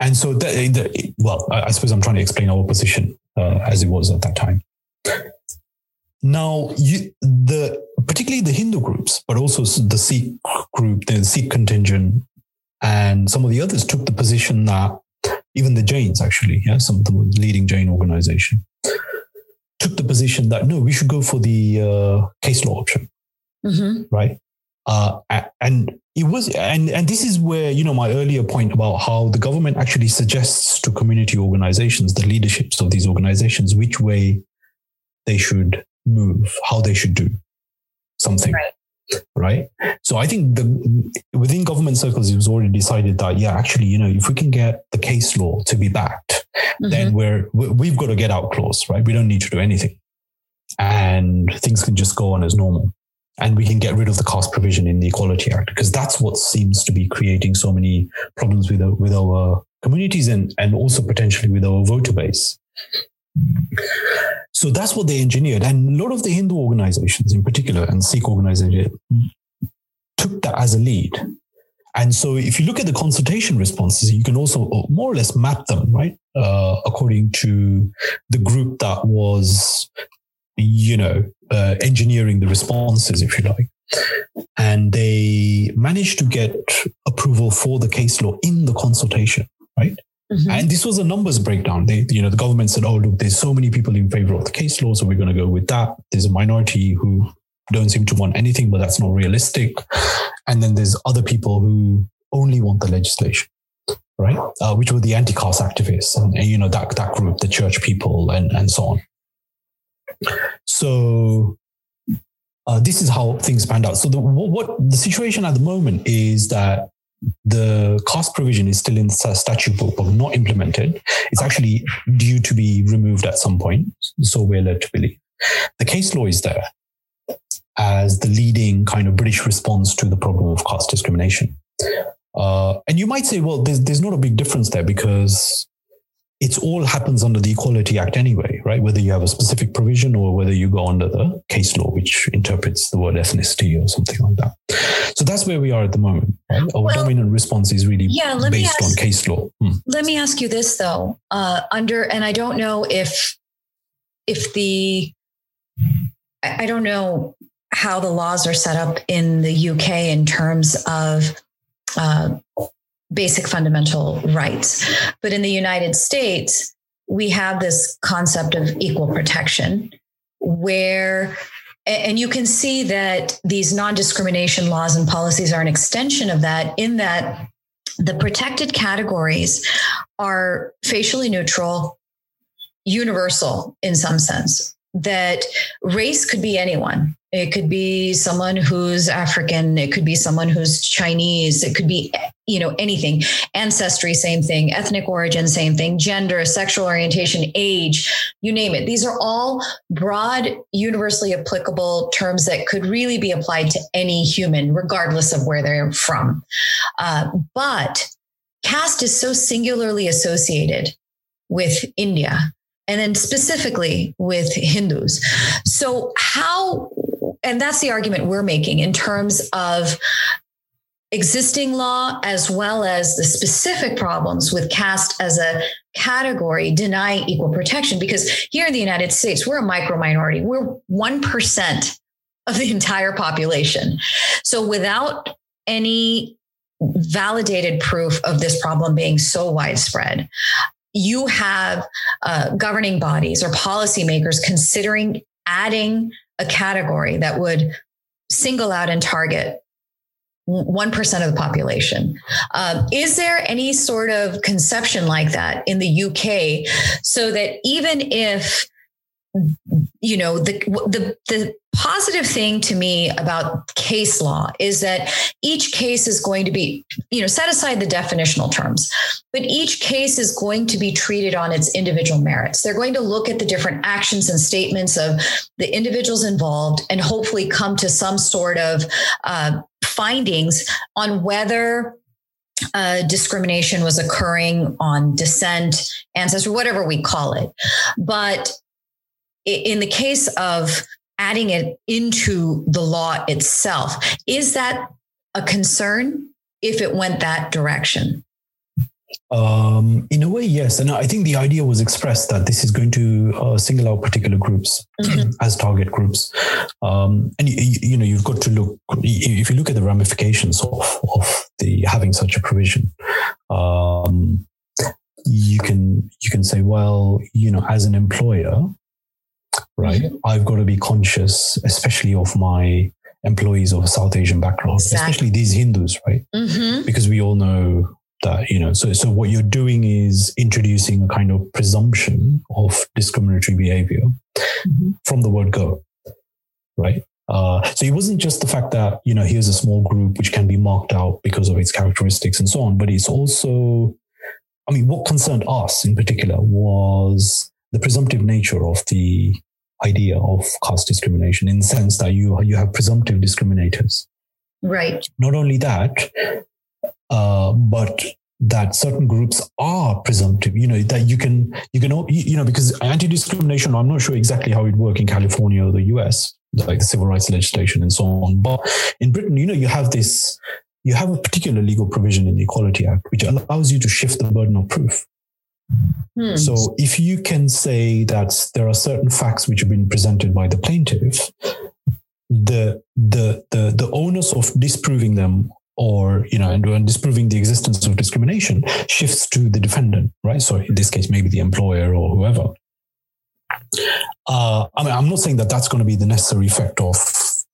and so, the, the, well, I suppose I'm trying to explain our position uh, as it was at that time. Now, you, the particularly the Hindu groups, but also the Sikh group, the Sikh contingent, and some of the others took the position that even the Jains, actually, yeah, some of the leading Jain organization, took the position that no, we should go for the uh, case law option, mm-hmm. right? Uh, and it was, and, and this is where, you know, my earlier point about how the government actually suggests to community organizations, the leaderships of these organizations, which way they should move, how they should do something. Right. Right. So I think the within government circles, it was already decided that, yeah, actually, you know, if we can get the case law to be backed, mm-hmm. then we're, we've got to get out clause, right? We don't need to do anything and things can just go on as normal and we can get rid of the caste provision in the Equality Act because that's what seems to be creating so many problems with our, with our communities and, and also potentially with our voter base. So that's what they engineered. And a lot of the Hindu organizations in particular and Sikh organizations took that as a lead. And so if you look at the consultation responses, you can also more or less map them, right? Uh, according to the group that was you know, uh, engineering the responses, if you like. And they managed to get approval for the case law in the consultation, right? Mm-hmm. And this was a numbers breakdown. They, you know, the government said, "Oh, look, there's so many people in favor of the case law, so we're going to go with that." There's a minority who don't seem to want anything, but that's not realistic. And then there's other people who only want the legislation, right? Uh, which were the anti-caste activists, and, and, you know that that group, the church people, and and so on. So uh, this is how things panned out. So the what, the situation at the moment is that the caste provision is still in statute book but not implemented. It's actually due to be removed at some point. So we're led to believe. The case law is there as the leading kind of British response to the problem of caste discrimination. Uh, and you might say, well, there's, there's not a big difference there because it's all happens under the Equality Act anyway, right? Whether you have a specific provision or whether you go under the case law, which interprets the word ethnicity or something like that. So that's where we are at the moment. Right? Our well, dominant response is really yeah, based ask, on case law. Hmm. Let me ask you this though, uh, under, and I don't know if, if the, I don't know how the laws are set up in the UK in terms of uh, basic fundamental rights. But in the United States, we have this concept of equal protection where and you can see that these non-discrimination laws and policies are an extension of that in that the protected categories are facially neutral universal in some sense that race could be anyone it could be someone who's African. It could be someone who's Chinese. It could be, you know, anything. Ancestry, same thing. Ethnic origin, same thing. Gender, sexual orientation, age, you name it. These are all broad, universally applicable terms that could really be applied to any human, regardless of where they're from. Uh, but caste is so singularly associated with India and then specifically with Hindus. So, how and that's the argument we're making in terms of existing law as well as the specific problems with caste as a category deny equal protection. Because here in the United States we're a micro minority. We're 1% of the entire population. So without any validated proof of this problem being so widespread you have uh, governing bodies or policymakers considering adding a category that would single out and target 1% of the population. Um, is there any sort of conception like that in the UK so that even if you know the the the positive thing to me about case law is that each case is going to be you know set aside the definitional terms but each case is going to be treated on its individual merits they're going to look at the different actions and statements of the individuals involved and hopefully come to some sort of uh, findings on whether uh, discrimination was occurring on descent, ancestry, whatever we call it. But in the case of adding it into the law itself, is that a concern if it went that direction? Um, in a way, yes. And I think the idea was expressed that this is going to uh, single out particular groups mm-hmm. as target groups. Um, and, you, you, know, you've got to look, if you look at the ramifications of, of the having such a provision, um, you can, you can say, well, you know, as an employer, right. I've got to be conscious, especially of my employees of South Asian background, exactly. especially these Hindus, right? Mm-hmm. Because we all know that you know so so what you're doing is introducing a kind of presumption of discriminatory behavior mm-hmm. from the word go right uh, so it wasn't just the fact that you know here's a small group which can be marked out because of its characteristics and so on but it's also i mean what concerned us in particular was the presumptive nature of the idea of caste discrimination in the sense that you you have presumptive discriminators. Right. Not only that uh, but that certain groups are presumptive you know that you can you can you know because anti-discrimination i'm not sure exactly how it works in california or the us like the civil rights legislation and so on. But in britain you know you have this you have a particular legal provision in the equality act which allows you to shift the burden of proof hmm. so if you can say that there are certain facts which have been presented by the plaintiff the the the the onus of disproving them or you know and, disproving the existence of discrimination shifts to the defendant right so in this case maybe the employer or whoever uh, I mean, I'm not saying that that's going to be the necessary effect of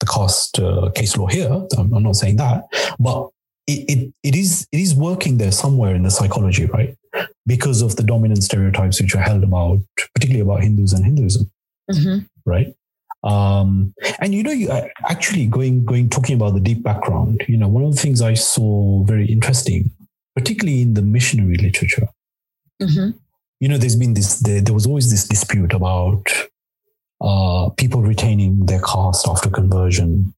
the caste uh, case law here. I'm, I'm, not saying that, but it, it, it is it is working there somewhere in the psychology, right? Because of the dominant stereotypes which are held about, particularly about Hindus and Hinduism, mm-hmm. right? Um, and you know, you actually going going talking about the deep background. You know, one of the things I saw very interesting, particularly in the missionary literature. Mm-hmm. You know, there's been this. There, there, was always this dispute about uh, people retaining their caste after conversion,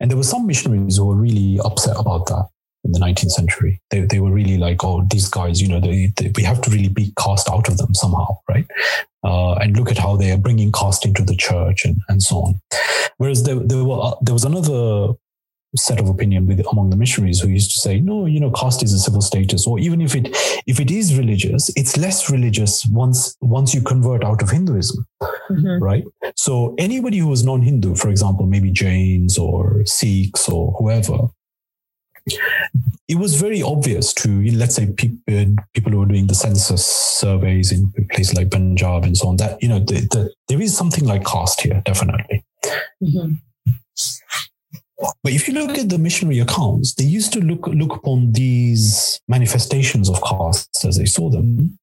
and there were some missionaries who were really upset about that in the 19th century. They, they were really like, oh, these guys, you know, they, they, we have to really be cast out of them somehow, right? Uh, and look at how they are bringing caste into the church and, and so on. Whereas there, there, were, uh, there was another set of opinion with among the missionaries who used to say, no, you know, caste is a civil status, or even if it if it is religious, it's less religious once once you convert out of Hinduism, mm-hmm. right? So anybody who was non-Hindu, for example, maybe Jains or Sikhs or whoever, it was very obvious to let's say people, people who are doing the census surveys in places like Punjab and so on that you know the, the, there is something like caste here definitely. Mm-hmm. But if you look at the missionary accounts, they used to look look upon these manifestations of caste as they saw them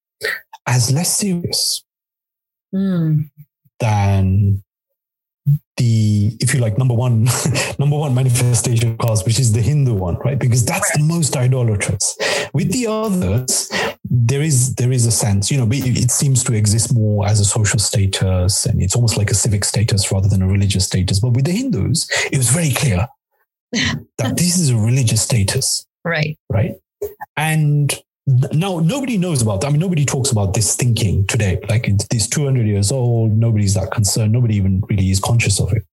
as less serious mm. than the if you like number one number one manifestation cause which is the hindu one right? Because that's the most idolatrous. With the others there is there is a sense you know it seems to exist more as a social status and it's almost like a civic status rather than a religious status. But with the hindus it was very clear that this is a religious status right. right? And now nobody knows about. I mean, nobody talks about this thinking today. Like it's 200 years old. Nobody's that concerned. Nobody even really is conscious of it.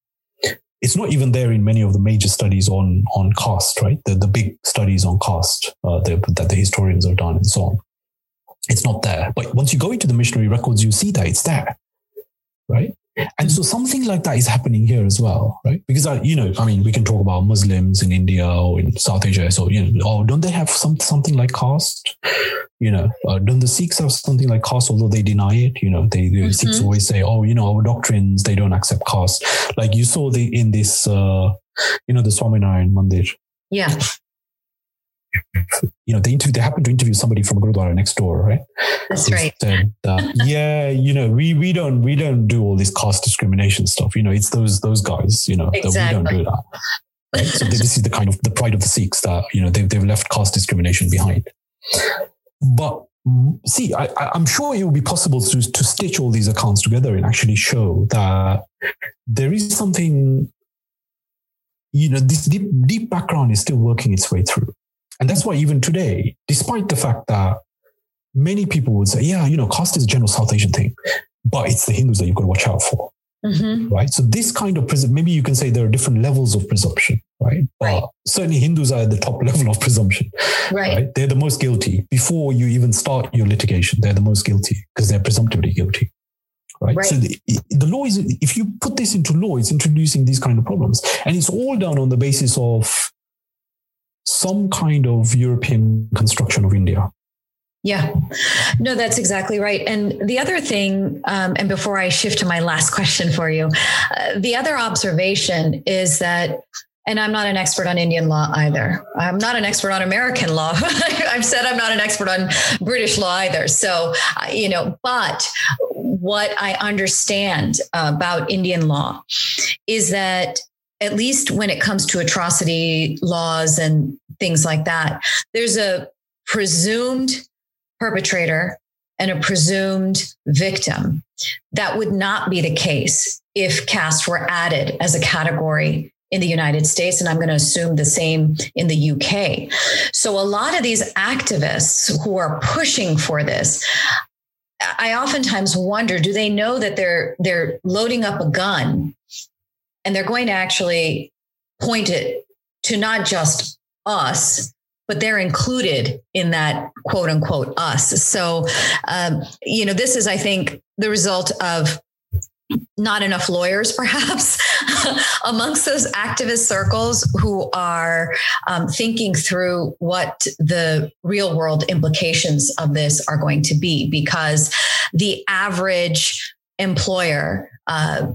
It's not even there in many of the major studies on on caste, right? The the big studies on caste uh, the, that the historians have done and so on. It's not there. But once you go into the missionary records, you see that it's there, right? And so something like that is happening here as well, right? Because I, you know, I mean, we can talk about Muslims in India or in South Asia. So, you know, oh, don't they have some something like caste? You know, uh, don't the Sikhs have something like caste, although they deny it? You know, they the mm-hmm. Sikhs always say, oh, you know, our doctrines they don't accept caste. Like you saw the in this, uh, you know, the Swaminarayan Mandir. Yeah you know, they interview, they happen to interview somebody from Gurudwara next door, right? That's right. Said, uh, yeah, you know, we we don't we don't do all this caste discrimination stuff. You know, it's those those guys, you know, exactly. that we don't do that. Right? so this is the kind of the pride of the Sikhs that you know they've they've left caste discrimination behind. But see, I, I'm sure it will be possible to to stitch all these accounts together and actually show that there is something you know, this deep, deep background is still working its way through. And that's why even today, despite the fact that many people would say, yeah, you know, caste is a general South Asian thing, but it's the Hindus that you've got to watch out for. Mm-hmm. Right. So this kind of pres- maybe you can say there are different levels of presumption, right? right. But certainly Hindus are at the top level of presumption. Right. right. They're the most guilty. Before you even start your litigation, they're the most guilty because they're presumptively guilty. Right? right. So the, the law is if you put this into law, it's introducing these kind of problems. And it's all done on the basis of some kind of European construction of India. Yeah, no, that's exactly right. And the other thing, um, and before I shift to my last question for you, uh, the other observation is that, and I'm not an expert on Indian law either. I'm not an expert on American law. I've said I'm not an expert on British law either. So, uh, you know, but what I understand about Indian law is that at least when it comes to atrocity laws and things like that, there's a presumed perpetrator and a presumed victim. That would not be the case if caste were added as a category in the United States. And I'm going to assume the same in the UK. So a lot of these activists who are pushing for this, I oftentimes wonder, do they know that they're they're loading up a gun and they're going to actually point it to not just us, but they're included in that quote unquote us. So, um, you know, this is, I think, the result of not enough lawyers, perhaps, amongst those activist circles who are um, thinking through what the real world implications of this are going to be. Because the average employer, uh,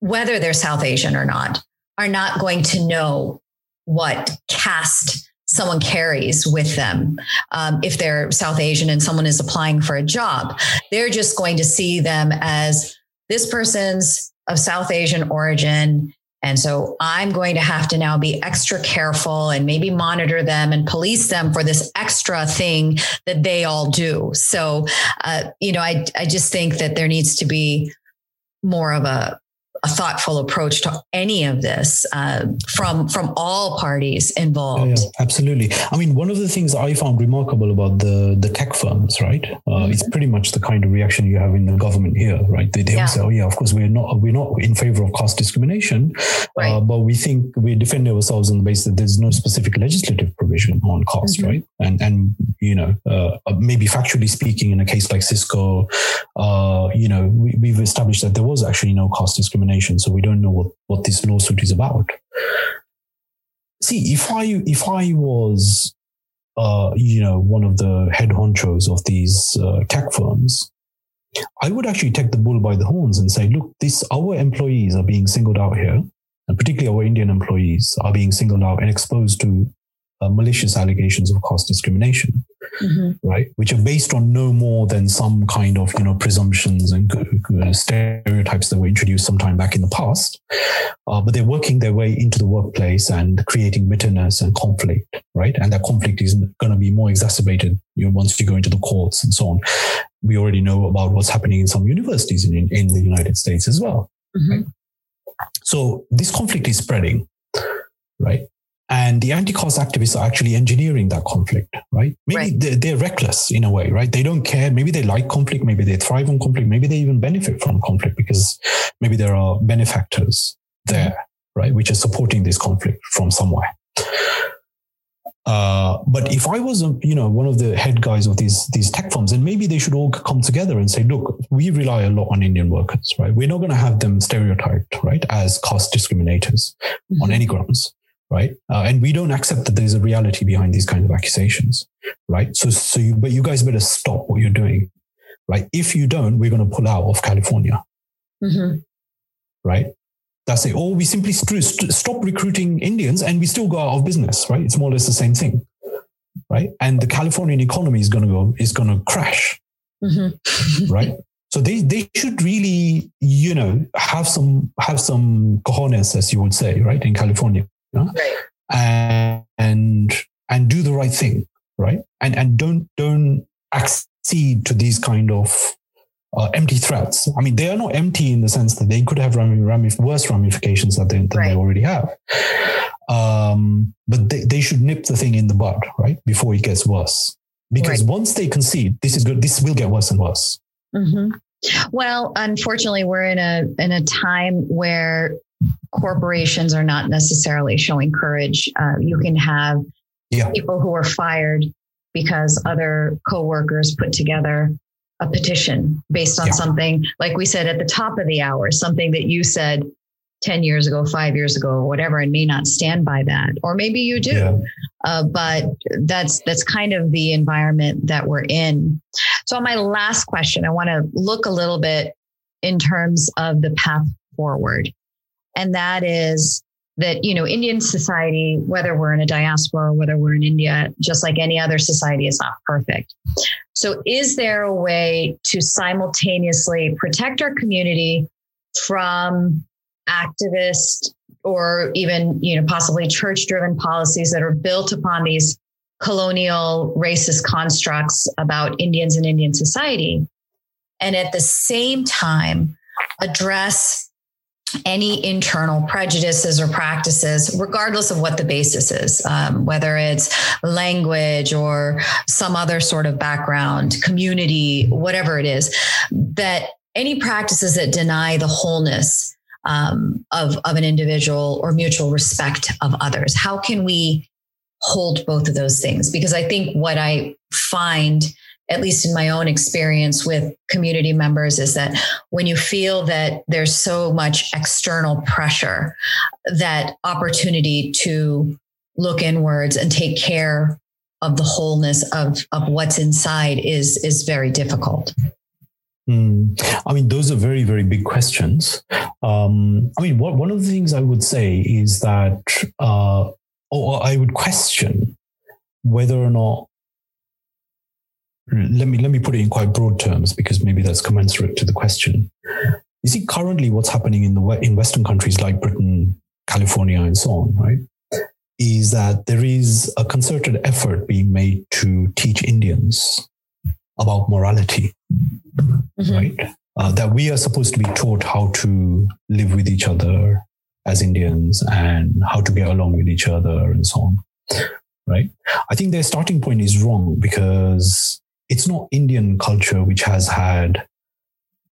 whether they're South Asian or not, are not going to know what caste someone carries with them. Um, if they're South Asian and someone is applying for a job, they're just going to see them as this person's of South Asian origin. And so I'm going to have to now be extra careful and maybe monitor them and police them for this extra thing that they all do. So, uh, you know, I, I just think that there needs to be more of a a thoughtful approach to any of this uh, from from all parties involved. Yeah, absolutely. I mean, one of the things I found remarkable about the the tech firms, right? Uh, mm-hmm. It's pretty much the kind of reaction you have in the government here, right? They, they yeah. say, "Oh yeah, of course we're not we're not in favor of caste discrimination, right. uh, but we think we defend ourselves on the basis that there's no specific legislative provision on caste, mm-hmm. right? And and you know uh, maybe factually speaking, in a case like Cisco, uh, you know we, we've established that there was actually no caste discrimination So we don't know what, what this lawsuit is about. See, if I if I was, uh, you know, one of the head honchos of these uh, tech firms, I would actually take the bull by the horns and say, look, this our employees are being singled out here, and particularly our Indian employees are being singled out and exposed to uh, malicious allegations of caste discrimination, mm-hmm. right? Which are based on no more than some kind of you know presumptions and stereotypes that were introduced sometime back in the past, uh, but they're working their way into the workplace and creating bitterness and conflict, right? And that conflict is going to be more exacerbated you know, once you go into the courts and so on. We already know about what's happening in some universities in, in the United States as well. Mm-hmm. Right? So this conflict is spreading, right? And the anti-caste activists are actually engineering that conflict, right? Maybe right. They're, they're, reckless in a way, right? They don't care. Maybe they like conflict. Maybe they thrive on conflict. Maybe they even benefit from conflict because maybe there are benefactors there, right? Which are supporting this conflict from somewhere. Uh, but if I was, a, you know, one of the head guys of these these tech firms, then maybe they should all come together and say, look, we rely a lot on Indian workers, right? We're not going to have them stereotyped, right, as caste discriminators mm-hmm. on any grounds, right? Uh, and we don't accept that there's a reality behind these kinds of accusations, right? So, so you, but you guys better stop what you're doing, right? If you don't, we're going to pull out of California, mm-hmm. right? That's it. Or we simply st- st- stop recruiting Indians and we still go out of business, right? It's more or less the same thing, right? And the Californian economy is going to go is going to crash, mm-hmm. right? So they they should really you know have some have some cojones, as you would say, right? In California, you know? right? And and and do the right thing, right? And and don't don't accede to these kind of uh, empty threats. I mean, they are not empty in the sense that they could have ramif- worse ramifications than, they, right. they already have. Um, but they, they should nip the thing in the bud, right, before it gets worse. Because right. once they concede, this is good. This will get worse and worse. Mm-hmm. Well, unfortunately, we're in a in a time where corporations are not necessarily showing courage. Uh, you can have yeah. people who are fired because other coworkers put together a petition based on yeah. something like we said at the top of the hour, something that you said 10 years ago, five years ago, whatever, and may not stand by that. Or maybe you do. Yeah. Uh, but that's that's kind of the environment that we're in. So my last question, I want to look a little bit in terms of the path forward. And that is that you know indian society whether we're in a diaspora or whether we're in india just like any other society is not perfect. So is there a way to simultaneously protect our community from activist or even you know possibly church driven policies that are built upon these colonial racist constructs about indians and indian society and at the same time address any internal prejudices or practices, regardless of what the basis is, um, whether it's language or some other sort of background, community, whatever it is, that any practices that deny the wholeness um, of, of an individual or mutual respect of others. How can we hold both of those things? Because I think what I find at least in my own experience with community members, is that when you feel that there's so much external pressure, that opportunity to look inwards and take care of the wholeness of, of what's inside is is very difficult. Mm. I mean, those are very, very big questions. Um, I mean, what, one of the things I would say is that, uh, or I would question whether or not let me let me put it in quite broad terms because maybe that's commensurate to the question. You see, currently, what's happening in the in Western countries like Britain, California, and so on, right, is that there is a concerted effort being made to teach Indians about morality, mm-hmm. right? Uh, that we are supposed to be taught how to live with each other as Indians and how to get along with each other and so on, right? I think their starting point is wrong because it's not Indian culture which has had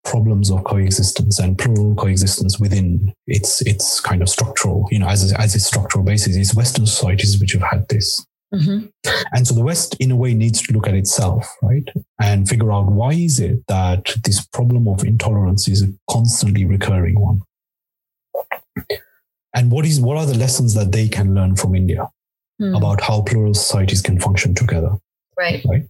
problems of coexistence and plural coexistence within its its kind of structural, you know, as as its structural basis. It's Western societies which have had this. Mm-hmm. And so the West, in a way, needs to look at itself, right, and figure out why is it that this problem of intolerance is a constantly recurring one, and what is what are the lessons that they can learn from India mm. about how plural societies can function together, right, right,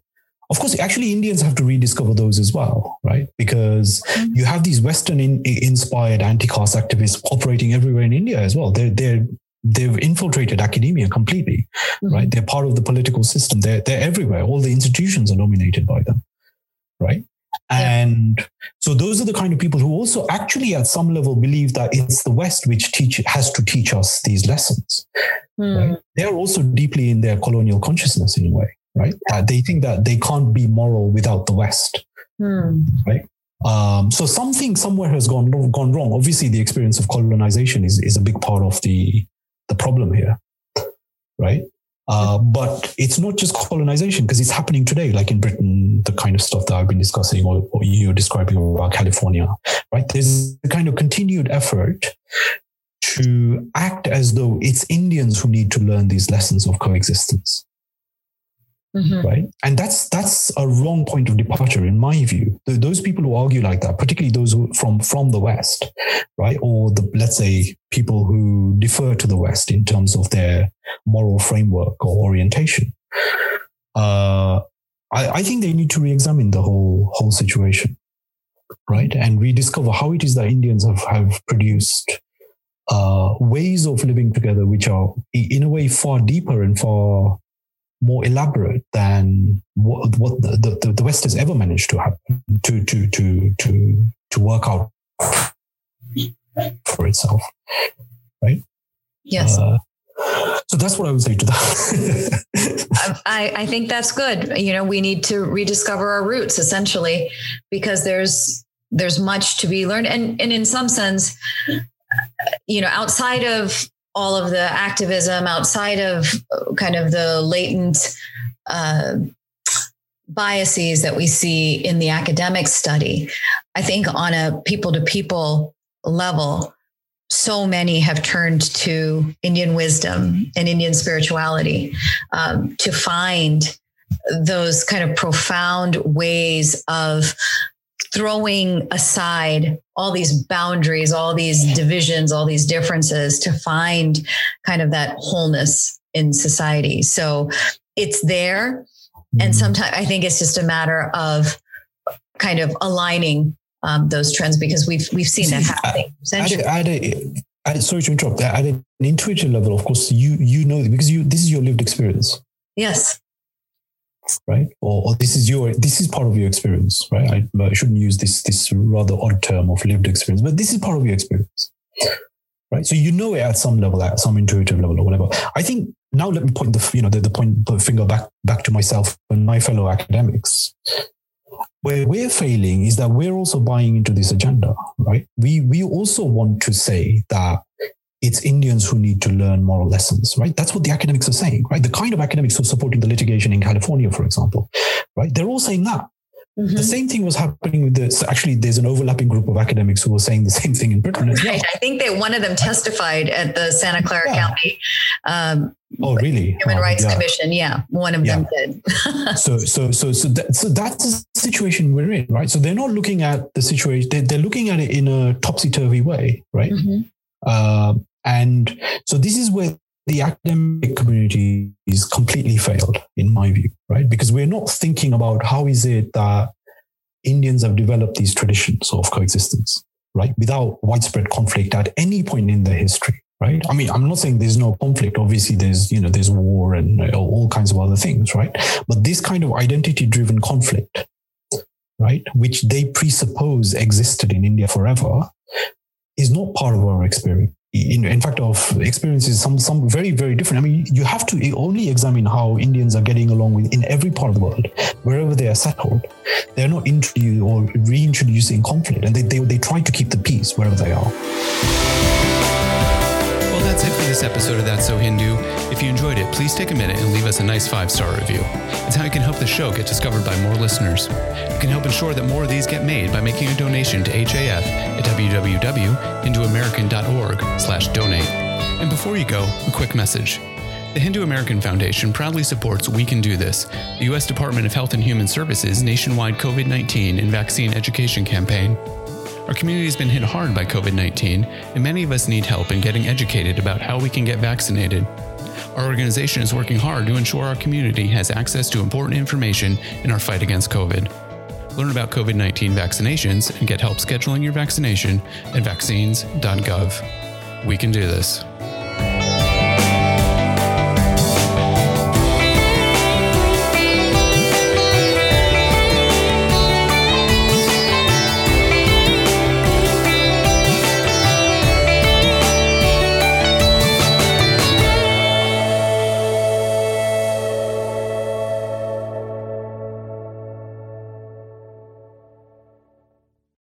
of course, actually, Indians have to rediscover those as well, right? Because mm-hmm. you have these Western in, inspired anti-caste activists operating everywhere in India as well. They're they're they've infiltrated academia completely, mm-hmm. right? They're part of the political system. They're they're everywhere. All the institutions are dominated by them, right? And yeah. so those are the kind of people who also actually at some level believe that it's the West which teach has to teach us these lessons. Mm. Right? They are also deeply in their colonial consciousness in a way right? Uh, they think that they can't be moral without the West, hmm. right? Um, so something somewhere has gone gone wrong. Obviously, the experience of colonization is is a big part of the the problem here, right? Uh, but it's not just colonization because it's happening today, like in Britain, the kind of stuff that I've been discussing or, or you're describing about California, right? There's a kind of continued effort to act as though it's Indians who need to learn these lessons of coexistence Mm-hmm. Right. And that's that's a wrong point of departure in my view. Those people who argue like that, particularly those who, from from the West, right? Or the let's say people who defer to the West in terms of their moral framework or orientation. Uh, I, I think they need to re-examine the whole whole situation, right? And rediscover how it is that Indians have, have produced uh, ways of living together which are in a way far deeper and far more elaborate than what, what the, the, the West has ever managed to have to to to to to work out for itself, right? Yes. Uh, so that's what I would say to that. I, I think that's good. You know, we need to rediscover our roots essentially, because there's there's much to be learned, and and in some sense, you know, outside of all of the activism outside of kind of the latent uh, biases that we see in the academic study. I think on a people to people level, so many have turned to Indian wisdom and Indian spirituality um, to find those kind of profound ways of throwing aside all these boundaries, all these divisions, all these differences to find kind of that wholeness in society. So it's there. And mm-hmm. sometimes I think it's just a matter of kind of aligning um, those trends because we've we've seen that happening. At, at, a, at, sorry to interrupt. At an intuitive level, of course, you you know because you this is your lived experience. Yes right? Or, or, this is your this is part of your experience, right? I, I, shouldn't use this this rather odd term of lived experience, but this is part of your experience, right? So you know it at some level, at some intuitive level, or whatever. I think now let me point the you know the, the point the finger back back to myself and my fellow academics. Where we're failing is that we're also buying into this agenda, right? We we also want to say that it's Indians who need to learn moral lessons, right? That's what the academics are saying, right? The kind of academics who are supporting the litigation in California, for example, right? They're all saying that. Mm-hmm. The same thing was happening with the. So actually, there's an overlapping group of academics who were saying the same thing in Britain as well. I think that one of them testified at the Santa Clara yeah. County. Um, oh, really? Human oh, Rights yeah. Commission. Yeah, one of yeah. them did. so, so, so, so, that, so that's the situation we're in, right? So they're not looking at the situation; they're, they're looking at it in a topsy turvy way, right? Mm-hmm. Uh, and so this is where the academic community is completely failed, in my view, right? Because we're not thinking about how is it that Indians have developed these traditions of coexistence, right? Without widespread conflict at any point in their history, right? I mean, I'm not saying there's no conflict. Obviously, there's, you know, there's war and all kinds of other things, right? But this kind of identity driven conflict, right, which they presuppose existed in India forever, is not part of our experience in, in fact of experiences some some very very different. I mean you have to only examine how indians are getting along with in every part of the world wherever they are settled they're not introducing or reintroducing conflict and they, they, they try to keep the peace wherever they are that's it for this episode of That's So Hindu. If you enjoyed it, please take a minute and leave us a nice five star review. It's how you can help the show get discovered by more listeners. You can help ensure that more of these get made by making a donation to HAF at www.hinduamerican.org/donate. And before you go, a quick message. The Hindu American Foundation proudly supports We Can Do This, the U.S. Department of Health and Human Services nationwide COVID 19 and vaccine education campaign. Our community has been hit hard by COVID 19, and many of us need help in getting educated about how we can get vaccinated. Our organization is working hard to ensure our community has access to important information in our fight against COVID. Learn about COVID 19 vaccinations and get help scheduling your vaccination at vaccines.gov. We can do this.